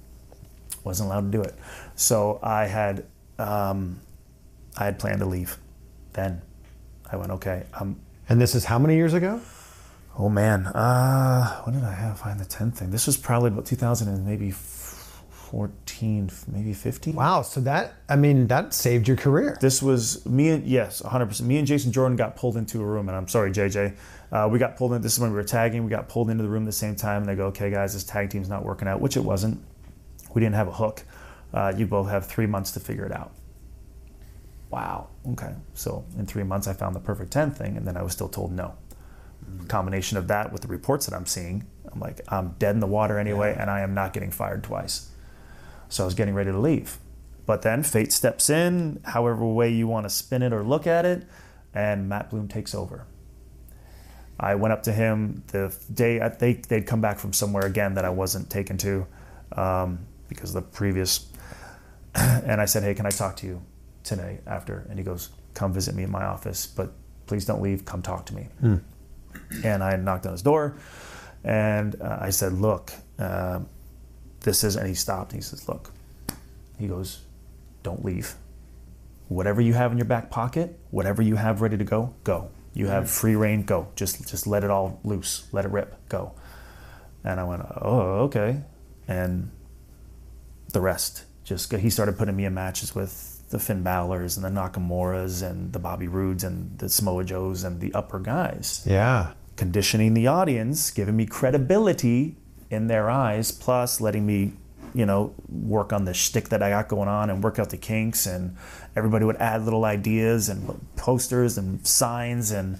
wasn't allowed to do it. So I had um, I had planned to leave. Then I went, okay, um, And this is how many years ago? oh man, uh, when did I have find the 10 thing? This was probably about 2000 and maybe 14, maybe 15. Wow. So that, I mean, that saved your career. This was me and yes, 100%. Me and Jason Jordan got pulled into a room, and I'm sorry, JJ. Uh, we got pulled in. This is when we were tagging. We got pulled into the room at the same time, and they go, "Okay, guys, this tag team's not working out," which it wasn't. We didn't have a hook. Uh, you both have three months to figure it out. Wow. Okay. So in three months, I found the perfect ten thing, and then I was still told no. Combination of that with the reports that I'm seeing, I'm like, I'm dead in the water anyway, and I am not getting fired twice. So I was getting ready to leave. But then fate steps in, however way you want to spin it or look at it, and Matt Bloom takes over. I went up to him the day I, they they'd come back from somewhere again that I wasn't taken to um, because of the previous, and I said, "Hey, can I talk to you today after?" And he goes, "Come visit me in my office, but please don't leave. Come talk to me." And I knocked on his door, and uh, I said, "Look." um this is, and he stopped. And he says, look, he goes, don't leave. Whatever you have in your back pocket, whatever you have ready to go, go. You have free reign, go. Just just let it all loose, let it rip, go. And I went, oh, okay. And the rest, just he started putting me in matches with the Finn Balor's and the Nakamura's and the Bobby Roods and the Samoa Joes and the upper guys Yeah. conditioning the audience, giving me credibility in their eyes, plus letting me, you know, work on the shtick that I got going on and work out the kinks. And everybody would add little ideas and posters and signs, and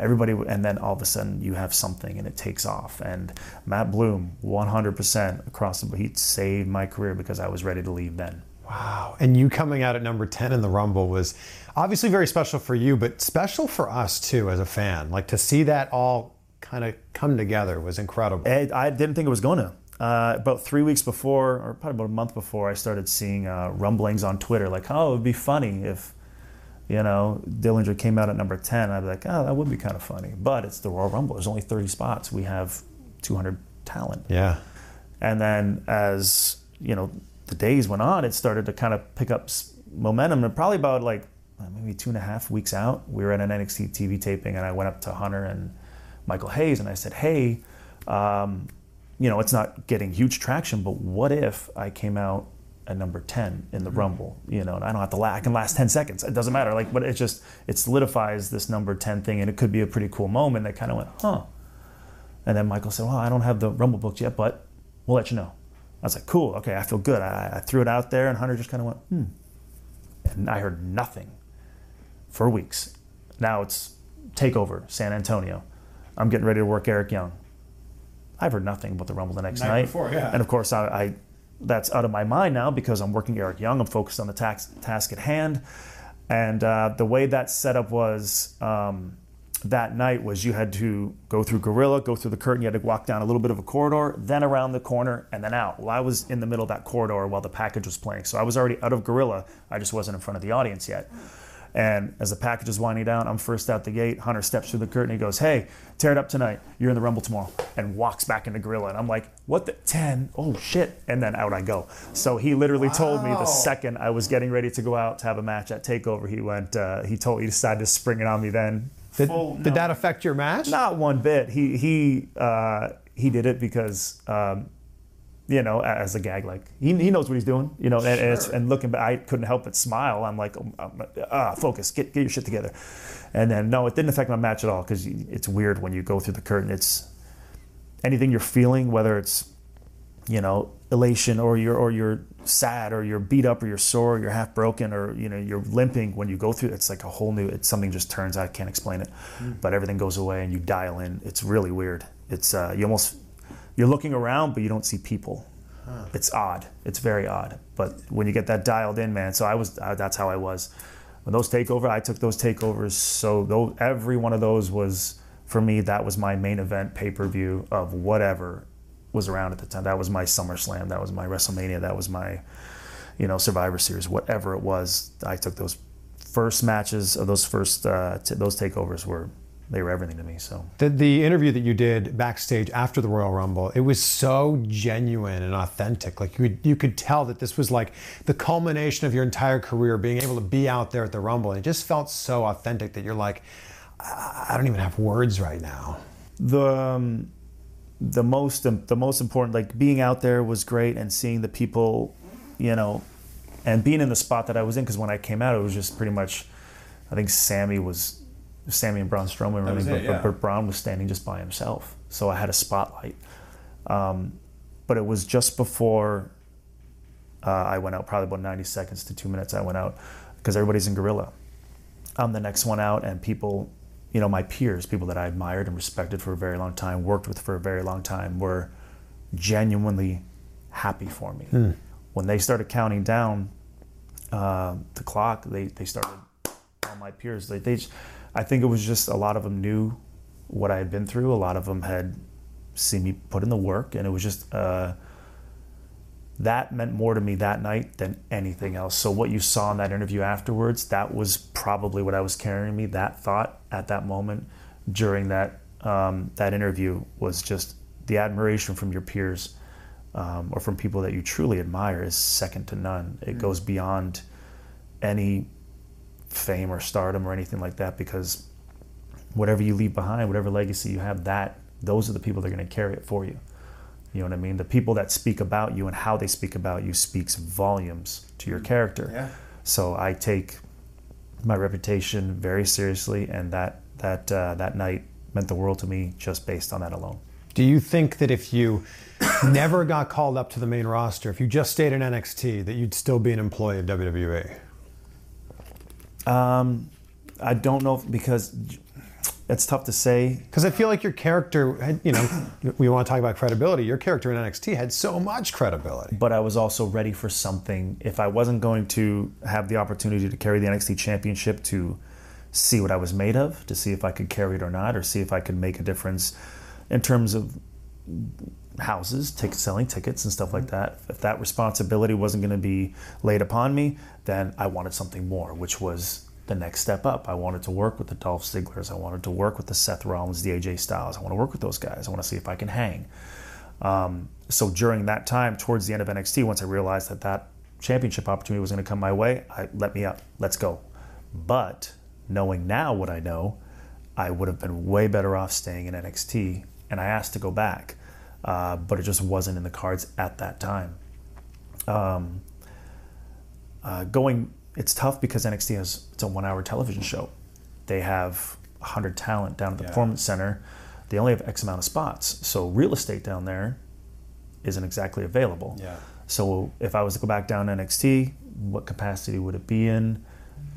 everybody, would, and then all of a sudden you have something and it takes off. And Matt Bloom, 100% across the board, he saved my career because I was ready to leave then. Wow. And you coming out at number 10 in the Rumble was obviously very special for you, but special for us too as a fan. Like to see that all kind of come together was incredible. I, I didn't think it was going to. Uh, about three weeks before, or probably about a month before, I started seeing uh, rumblings on Twitter like, oh, it would be funny if, you know, Dillinger came out at number 10. I'd be like, oh, that would be kind of funny. But it's the Royal Rumble. There's only 30 spots. We have 200 talent. Yeah. And then as, you know, the days went on, it started to kind of pick up momentum. And probably about like uh, maybe two and a half weeks out, we were at an NXT TV taping, and I went up to Hunter and Michael Hayes, and I said, "Hey, um, you know, it's not getting huge traction, but what if I came out at number 10 in the Rumble? You know, and I don't have to la I can last 10 seconds. It doesn't matter. Like, but it just it solidifies this number 10 thing, and it could be a pretty cool moment." That kind of went, "Huh." And then Michael said, "Well, I don't have the Rumble booked yet, but we'll let you know." I was like, "Cool, okay, I feel good." I, I threw it out there, and Hunter just kind of went, "Hmm," and I heard nothing for weeks. Now it's Takeover, San Antonio. I'm getting ready to work Eric Young. I've heard nothing about the Rumble the next night. before, yeah. And of course, I, I that's out of my mind now because I'm working Eric Young. I'm focused on the tax, task at hand. And uh, the way that setup was um, that night was you had to go through Gorilla, go through the curtain. You had to walk down a little bit of a corridor, then around the corner, and then out. Well, I was in the middle of that corridor while the package was playing. So I was already out of Gorilla. I just wasn't in front of the audience yet. And as the package is winding down, I'm first out the gate. Hunter steps through the curtain. He goes, Hey, tear it up tonight. You're in the Rumble tomorrow. And walks back into Gorilla. And I'm like, What the 10? Oh, shit. And then out I go. So he literally told me the second I was getting ready to go out to have a match at TakeOver, he went, uh, he told, he decided to spring it on me then. Did, Full- did no. that affect your match? Not one bit. He he uh, he did it because um, you know as a gag, like he, he knows what he's doing. You know, and, and, and looking back, I couldn't help but smile. I'm like, um, um, ah, focus, get get your shit together. And then no, it didn't affect my match at all because it's weird when you go through the curtain. It's anything you're feeling, whether it's you know elation or you're or you're sad or you're beat up or you're sore or you're half broken or you know you're limping when you go through it's like a whole new it's something just turns i can't explain it but everything goes away and you dial in. It's really weird. It's uh, you almost you're looking around but you don't see people. It's odd. It's very odd. But when you get that dialed in man so i was uh, that's how i was. When those takeover i took those takeovers so those, every one of those was for me that was my main event pay-per-view of whatever was around at the time that was my SummerSlam that was my WrestleMania that was my you know Survivor Series whatever it was I took those first matches of those first uh, t- those takeovers were they were everything to me so The, the interview that you did backstage after the Royal Rumble, it was so genuine and authentic. Like you, could- you could tell that this was like the culmination of your entire career, being able to be out there at the Rumble. And it just felt so authentic that you're like, I I don't even have words right now. the um, the most the most important like being out there was great and seeing the people you know and being in the spot that I was in because when I came out it was just pretty much I think Sami was Sami and Braun Strowman running it, but, yeah. but, but Braun was standing just by himself. So I had a spotlight. Um, but it was just before uh, I went out probably about 90 seconds to two minutes I went out because everybody's in gorilla. I'm the next one out, and people, you know, my peers, people that I admired and respected for a very long time, worked with for a very long time, were genuinely happy for me. When they started counting down uh, the clock, they, they started, all my peers, they, they, just- I think it was just a lot of them knew what I had been through. A lot of them had seen me put in the work, and it was just, uh, that meant more to me that night than anything else. So what you saw in that interview afterwards, that was probably what I was carrying me. That thought at that moment during that um, that interview was just the admiration from your peers um, or from people that you truly admire is second to none. It goes beyond any fame or stardom or anything like that because whatever you leave behind, whatever legacy you have, that those are the people that are going to carry it for you. You know what I mean? The people that speak about you and how they speak about you speaks volumes to your character. Yeah. So I take my reputation very seriously, and that that uh, that night meant the world to me just based on that alone. Do you think that if you never got called up to the main roster, if you just stayed in NXT, that you'd still be an employee of WWE? Um, I don't know if, because it's tough to say. Because I feel like your character, had, you know, we want to talk about credibility. Your character in NXT had so much credibility. but I was also ready for something. If I wasn't going to have the opportunity to carry the NXT Championship, to see what I was made of, to see if I could carry it or not, or see if I could make a difference in terms of houses, ticket selling tickets and stuff like that. If that responsibility wasn't going to be laid upon me, then I wanted something more, which was the next step up. I wanted to work with the Dolph Zigglers. I wanted to work with the Seth Rollins, the AJ Styles. I want to work with those guys. I want to see if I can hang. Um, so during that time, towards the end of NXT, once I realized that that championship opportunity was going to come my way, I let me up. Let's go. But knowing now what I know, I would have been way better off staying in NXT. And I asked to go back, uh, but it just wasn't in the cards at that time. Um, uh, going, it's tough because NXT has it's a one-hour television show. They have 100 talent down at the Performance Center. They only have X amount of spots, so real estate down there isn't exactly available. Yeah. So if I was to go back down to NXT, what capacity would it be in?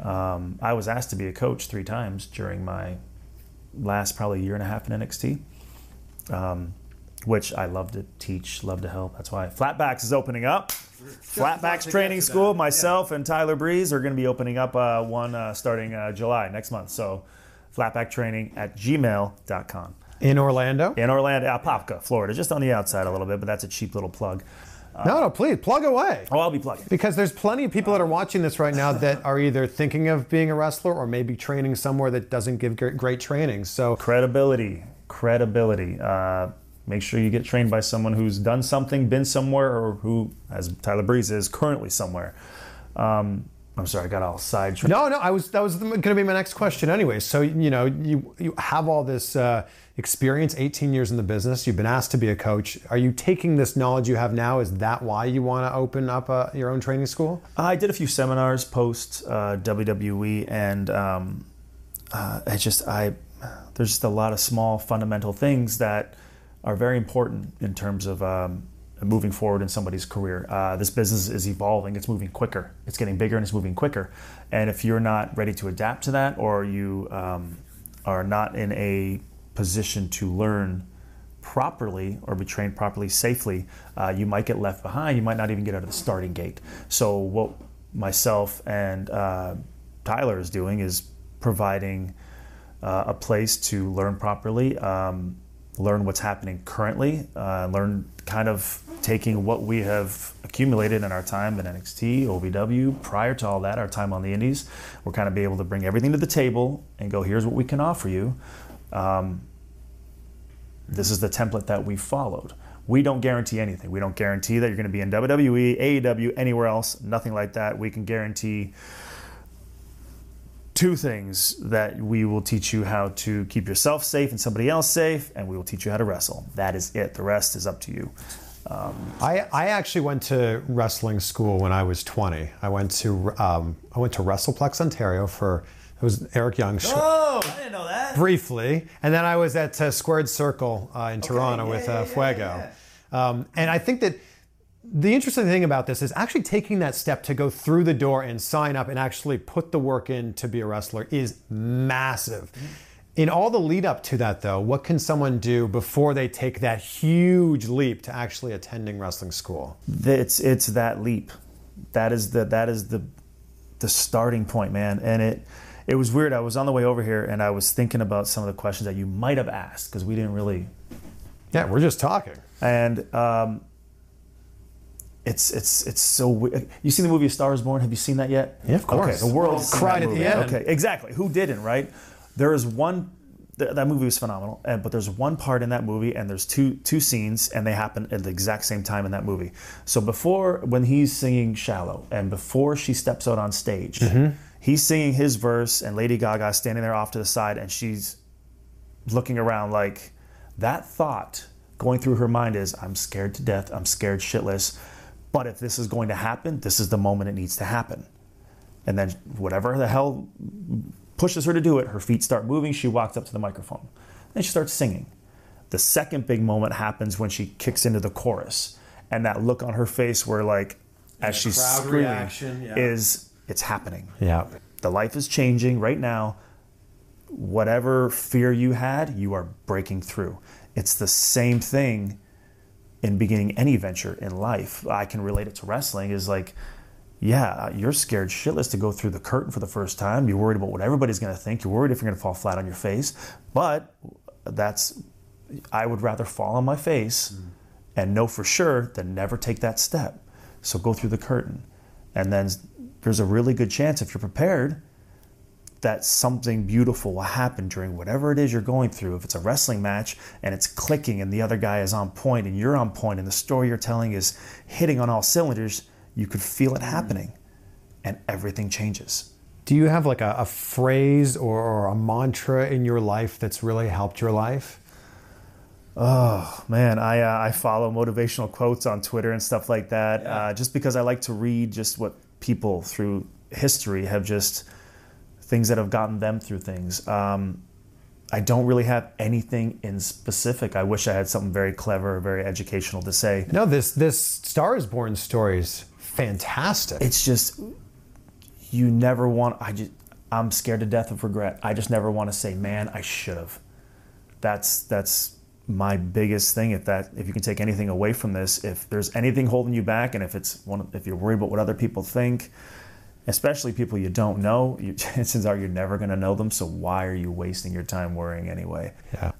Um, I was asked to be a coach three times during my last probably year and a half in NXT, um, which I love to teach, love to help. That's why Flatbacks is opening up. Flatbacks Training School. Myself and Tyler Breeze are going to be opening up uh, one uh, starting uh, July next month. So flatback training at gmail.com. In Orlando? In Orlando, Apopka, Florida, just on the outside a little bit, but that's a cheap little plug. no, no, please plug away. Oh, I'll be plugging. Because there's plenty of people that are watching this right now that are either thinking of being a wrestler or maybe training somewhere that doesn't give great training. So credibility credibility uh, make sure you get trained by someone who's done something been somewhere or who as tyler breeze is currently somewhere um, i'm sorry i got all sidetracked No, no, I was that was going to be my next question anyway. So you know, you you have all this uh, experience, 18 years in the business. You've been asked to be a coach. Are you taking this knowledge you have now? Is that why you want to open up a, your own training school? i did a few seminars post uh, wwe and um, uh, I just i there's just a lot of small fundamental things that are very important in terms of um, moving forward in somebody's career. Uh, this business is evolving; it's moving quicker, it's getting bigger, and it's moving quicker. And if you're not ready to adapt to that, or you um, are not in a position to learn properly or be trained properly safely, uh, you might get left behind. You might not even get out of the starting gate. So what myself and uh, Tyler is doing is providing uh, a place to learn properly, um, learn what's happening currently, uh, learn kind of taking what we have accumulated in our time in NXT, OVW, prior to all that, our time on the Indies. We're kind of be able to bring everything to the table and go, here's what we can offer you. Um, this is the template that we followed. We don't guarantee anything. We don't guarantee that you're going to be in WWE, AEW, anywhere else, nothing like that. We can guarantee two things that we will teach you how to keep yourself safe and somebody else safe, and we will teach you how to wrestle. That is it. The rest is up to you. I, I actually went to wrestling school when I was 20. I went to um, I went to WrestlePlex Ontario for it was Eric Young's show Oh, I didn't know that. briefly, and then I was at uh, Squared Circle uh, in Toronto with uh, Fuego. Um, and I think that the interesting thing about this is actually taking that step to go through the door and sign up and actually put the work in to be a wrestler is massive. In all the lead up to that, though, what can someone do before they take that huge leap to actually attending wrestling school? it's it's that leap that is the that is the the starting point man and it it was weird i was on the way over here and i was thinking about some of the questions that you might have asked because we didn't really Yeah, we're just talking. and um it's it's it's so weird. Uh, you seen the movie A Star Is Born? Have you seen that yet? Yeah, of course. Okay, the world Cried at the end. Okay, exactly. Who didn't? Right? There is one th- that movie was phenomenal. And but there's one part in that movie, and there's two two scenes, and they happen at the exact same time in that movie. So before when he's singing "Shallow," and before she steps out on stage, mm-hmm. he's singing his verse, and Lady Gaga standing there off to the side, and she's looking around like that thought going through her mind is I'm scared to death, I'm scared shitless. But if this is going to happen, this is the moment it needs to happen. And then whatever the hell pushes her to do it, her feet start moving, she walks up to the microphone. Then she starts singing. The second big moment happens when she kicks into the chorus. And that look on her face where like as she's screaming reaction, yeah. is it's happening Yeah. the life is changing right now. Whatever fear you had, you are breaking through. It's the same thing in beginning any venture in life. I can relate it to wrestling is like, yeah, you're scared shitless to go through the curtain for the first time. You're worried about what everybody's going to think. You're worried if you're going to fall flat on your face. But that's, I would rather fall on my face mm. and know for sure than never take that step. So go through the curtain. And then there's a really good chance if you're prepared that something beautiful will happen during whatever it is you're going through. If it's a wrestling match and it's clicking and the other guy is on point and you're on point and the story you're telling is hitting on all cylinders, you could feel it happening and everything changes. Do you have like a, a phrase or, or a mantra in your life that's really helped your life? Oh man, I uh, I follow motivational quotes on Twitter and stuff like that, uh, just because I like to read just what people through history have just things that have gotten them through things. Um, I don't really have anything in specific. I wish I had something very clever, or very educational to say. No, this this Star is Born story is fantastic. It's just you never want. I just I'm scared to death of regret. I just never want to say, man, I should have. That's that's my biggest thing. If that if you can take anything away from this, if there's anything holding you back, and if it's one, if you're worried about what other people think, especially people you don't know, you, chances are you're never going to know them. So why are you wasting your time worrying anyway? yeah.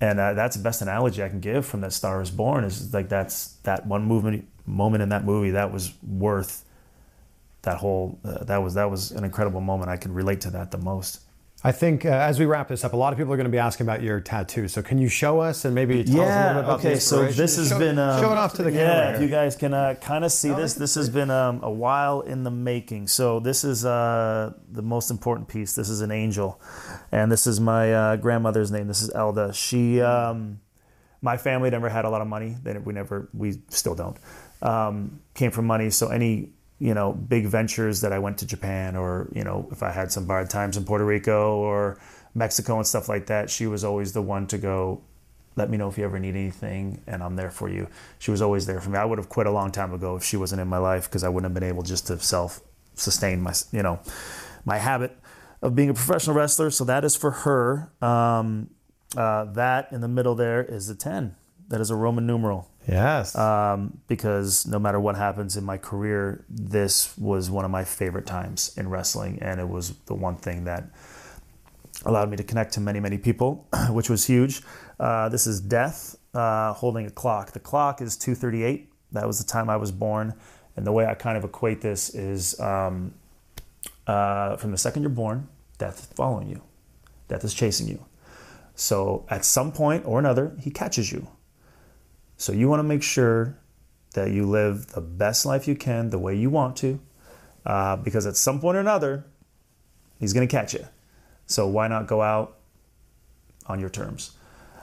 and uh, that's the best analogy I can give from that Star is Born is like that's that one movement moment in that movie that was worth that whole uh, that was that was an incredible moment. I can relate to that the most. I think uh, as we wrap this up, a lot of people are going to be asking about your tattoo. So can you show us and maybe tell us a little bit about the okay. So this has show, been um, show it off to the yeah. camera. If you guys can uh, kind of see this, this has been um, a while in the making. So this is uh, the most important piece. This is an angel, and this is my uh, grandmother's name. This is Elda. She, um, my family never had a lot of money. They, we never, we still don't. Um, came from money. So any you know big ventures that I went to Japan, or you know if I had some bad times in Puerto Rico or Mexico and stuff like that, she was always the one to go let me know if you ever need anything and I'm there for you. She was always there for me. I would have quit a long time ago if she wasn't in my life because I wouldn't have been able just to self sustain my, you know, my habit of being a professional wrestler. So that is for her. Um, uh, that in the middle there is a 10. That is a Roman numeral yes. um, because no matter what happens in my career, this was one of my favorite times in wrestling, and it was the one thing that allowed me to connect to many, many people, which was huge. Uh, this is Death uh, holding a clock. The clock is 2:38. That was the time I was born, and the way I kind of equate this is um, uh, from the second you're born, death is following you, death is chasing you. So at some point or another, he catches you. So you want to make sure that you live the best life you can, the way you want to, uh, because at some point or another, he's going to catch you. So why not go out on your terms?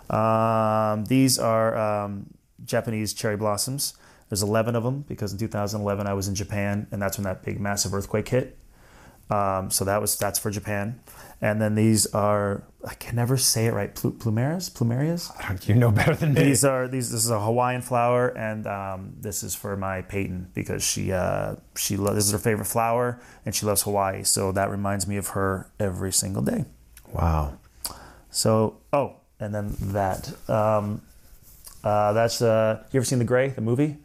Um, these are um, Japanese cherry blossoms. There's 11 of them because in 2011 I was in Japan, and that's when that big massive earthquake hit. Um, so that was that's for Japan. And then these are I can never say it right. Plu- Plumerias, plumerias. you know better than me. These are these. This is a Hawaiian flower, and um, this is for my Peyton because she uh, she lo- this is her favorite flower, and she loves Hawaii. So that reminds me of her every single day. wow. So oh, and then that. Um, uh, that's uh, you ever seen The Grey, the movie?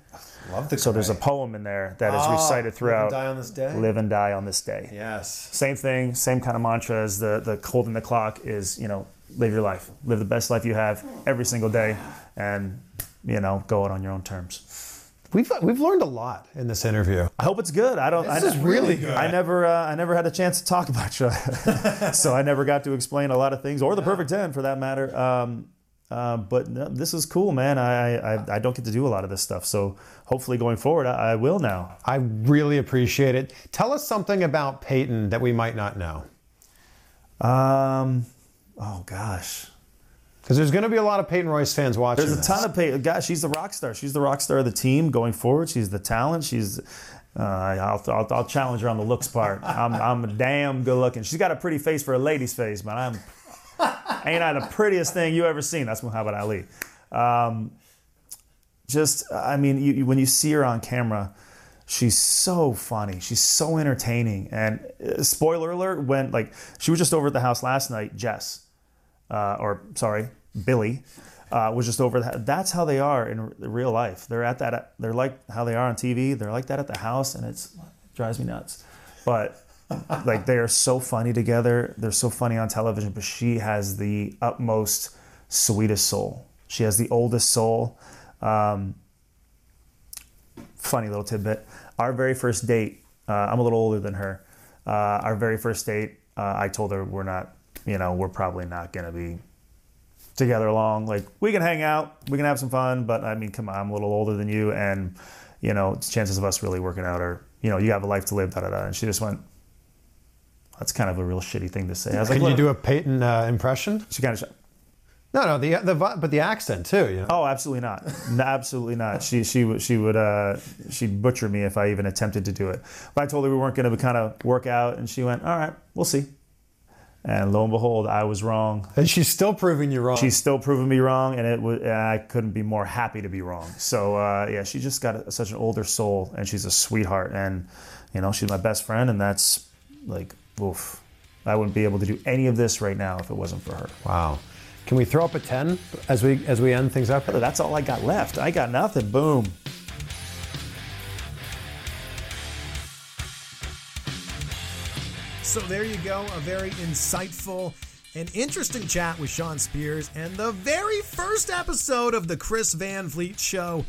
Love the So there's a poem in there that is Ah, recited Live and throughout. Die on this day? Live and die on this day. Yes. Same thing, same kind of mantra as the the cold in the clock is. You know, live your life, live the best life you have every single day, and you know, go out on your own terms. We've we've learned a lot in this interview. I hope it's good. I don't. This I, is really good. I never. Uh, I never had a chance to talk about you, so I never got to explain a lot of things, or the perfect ten for that matter. Um, uh, but no, this is cool, man. I, I I don't get to do a lot of this stuff, so hopefully going forward, I, I will now. I really appreciate it. Tell us something about Peyton that we might not know. Um, oh gosh. Because there's going to be a lot of Peyton Royce fans watching. There's a this. ton of Peyton. Guys, she's the rock star. She's the rock star of the team going forward. She's the talent. She's. Uh, I'll, I'll, I'll challenge her on the looks part. I'm, I'm damn good looking. She's got a pretty face for a lady's face, but I'm ain't I the prettiest thing you ever seen? That's Muhammad Ali. Um, just, I mean, you, you- when you see her on camera, she's so funny. She's so entertaining. And uh, spoiler alert, when like she was just over at the house last night, Jess uh, or sorry, Billie, uh, was just over that. That's how they are in r- real life. They're at that. They're like how they are on TV. They're like that at the house, and it's it drives me nuts. But like they are so funny together. They're so funny on television. But she has the utmost sweetest soul. She has the oldest soul. Um, funny little tidbit. Our very first date, uh, I'm a little older than her. Uh, our very first date, uh, I told her we're not, you know, we're probably not going to be together long. Like we can hang out, we can have some fun, but I mean, come on, I'm a little older than you, and you know, chances of us really working out are, you know, you have a life to live, da da da. And she just went, that's kind of a real shitty thing to say. I was like, Can you do a Peyton uh, impression? She kind of. No, no, the the but the accent too. You know. Oh, absolutely not. No, absolutely not. She she would she would uh, she'd butcher me if I even attempted to do it. But I told her we weren't going to kind of work out, and she went, "All right, we'll see." And lo and behold, I was wrong. And she's still proving you wrong. She's still proving me wrong, and it was and I couldn't be more happy to be wrong. So uh, yeah, she just got a, such an older soul, and she's a sweetheart, and you know she's my best friend, and that's like oof. I wouldn't be able to do any of this right now if it wasn't for her. wow. Can we throw up a ten as we as we end things up? That's all I got left. I got nothing. Boom. So there you go, a very insightful and interesting chat with Shawn Spears and the very first episode of the Chris Van Vliet show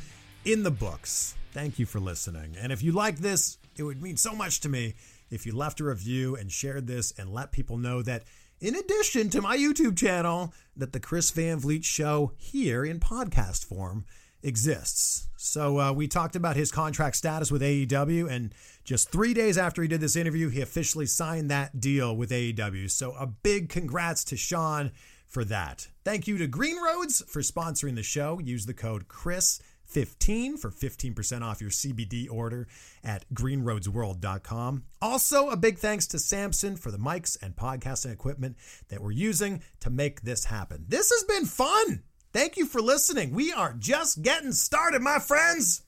in the books. Thank you for listening. And if you like this, it would mean so much to me if you left a review and shared this and let people know that in addition to my YouTube channel, that the Chris Van Vliet show here in podcast form exists. So uh, we talked about his contract status with AEW, and just three days after he did this interview, he officially signed that deal with AEW. So a big congrats to Shawn for that. Thank you to Green Roads for sponsoring the show. Use the code Chris. 15 for 15% off your CBD order at greenroadsworld.com. Also, a big thanks to Samson for the mics and podcasting equipment that we're using to make this happen. This has been fun. Thank you for listening. We are just getting started, my friends.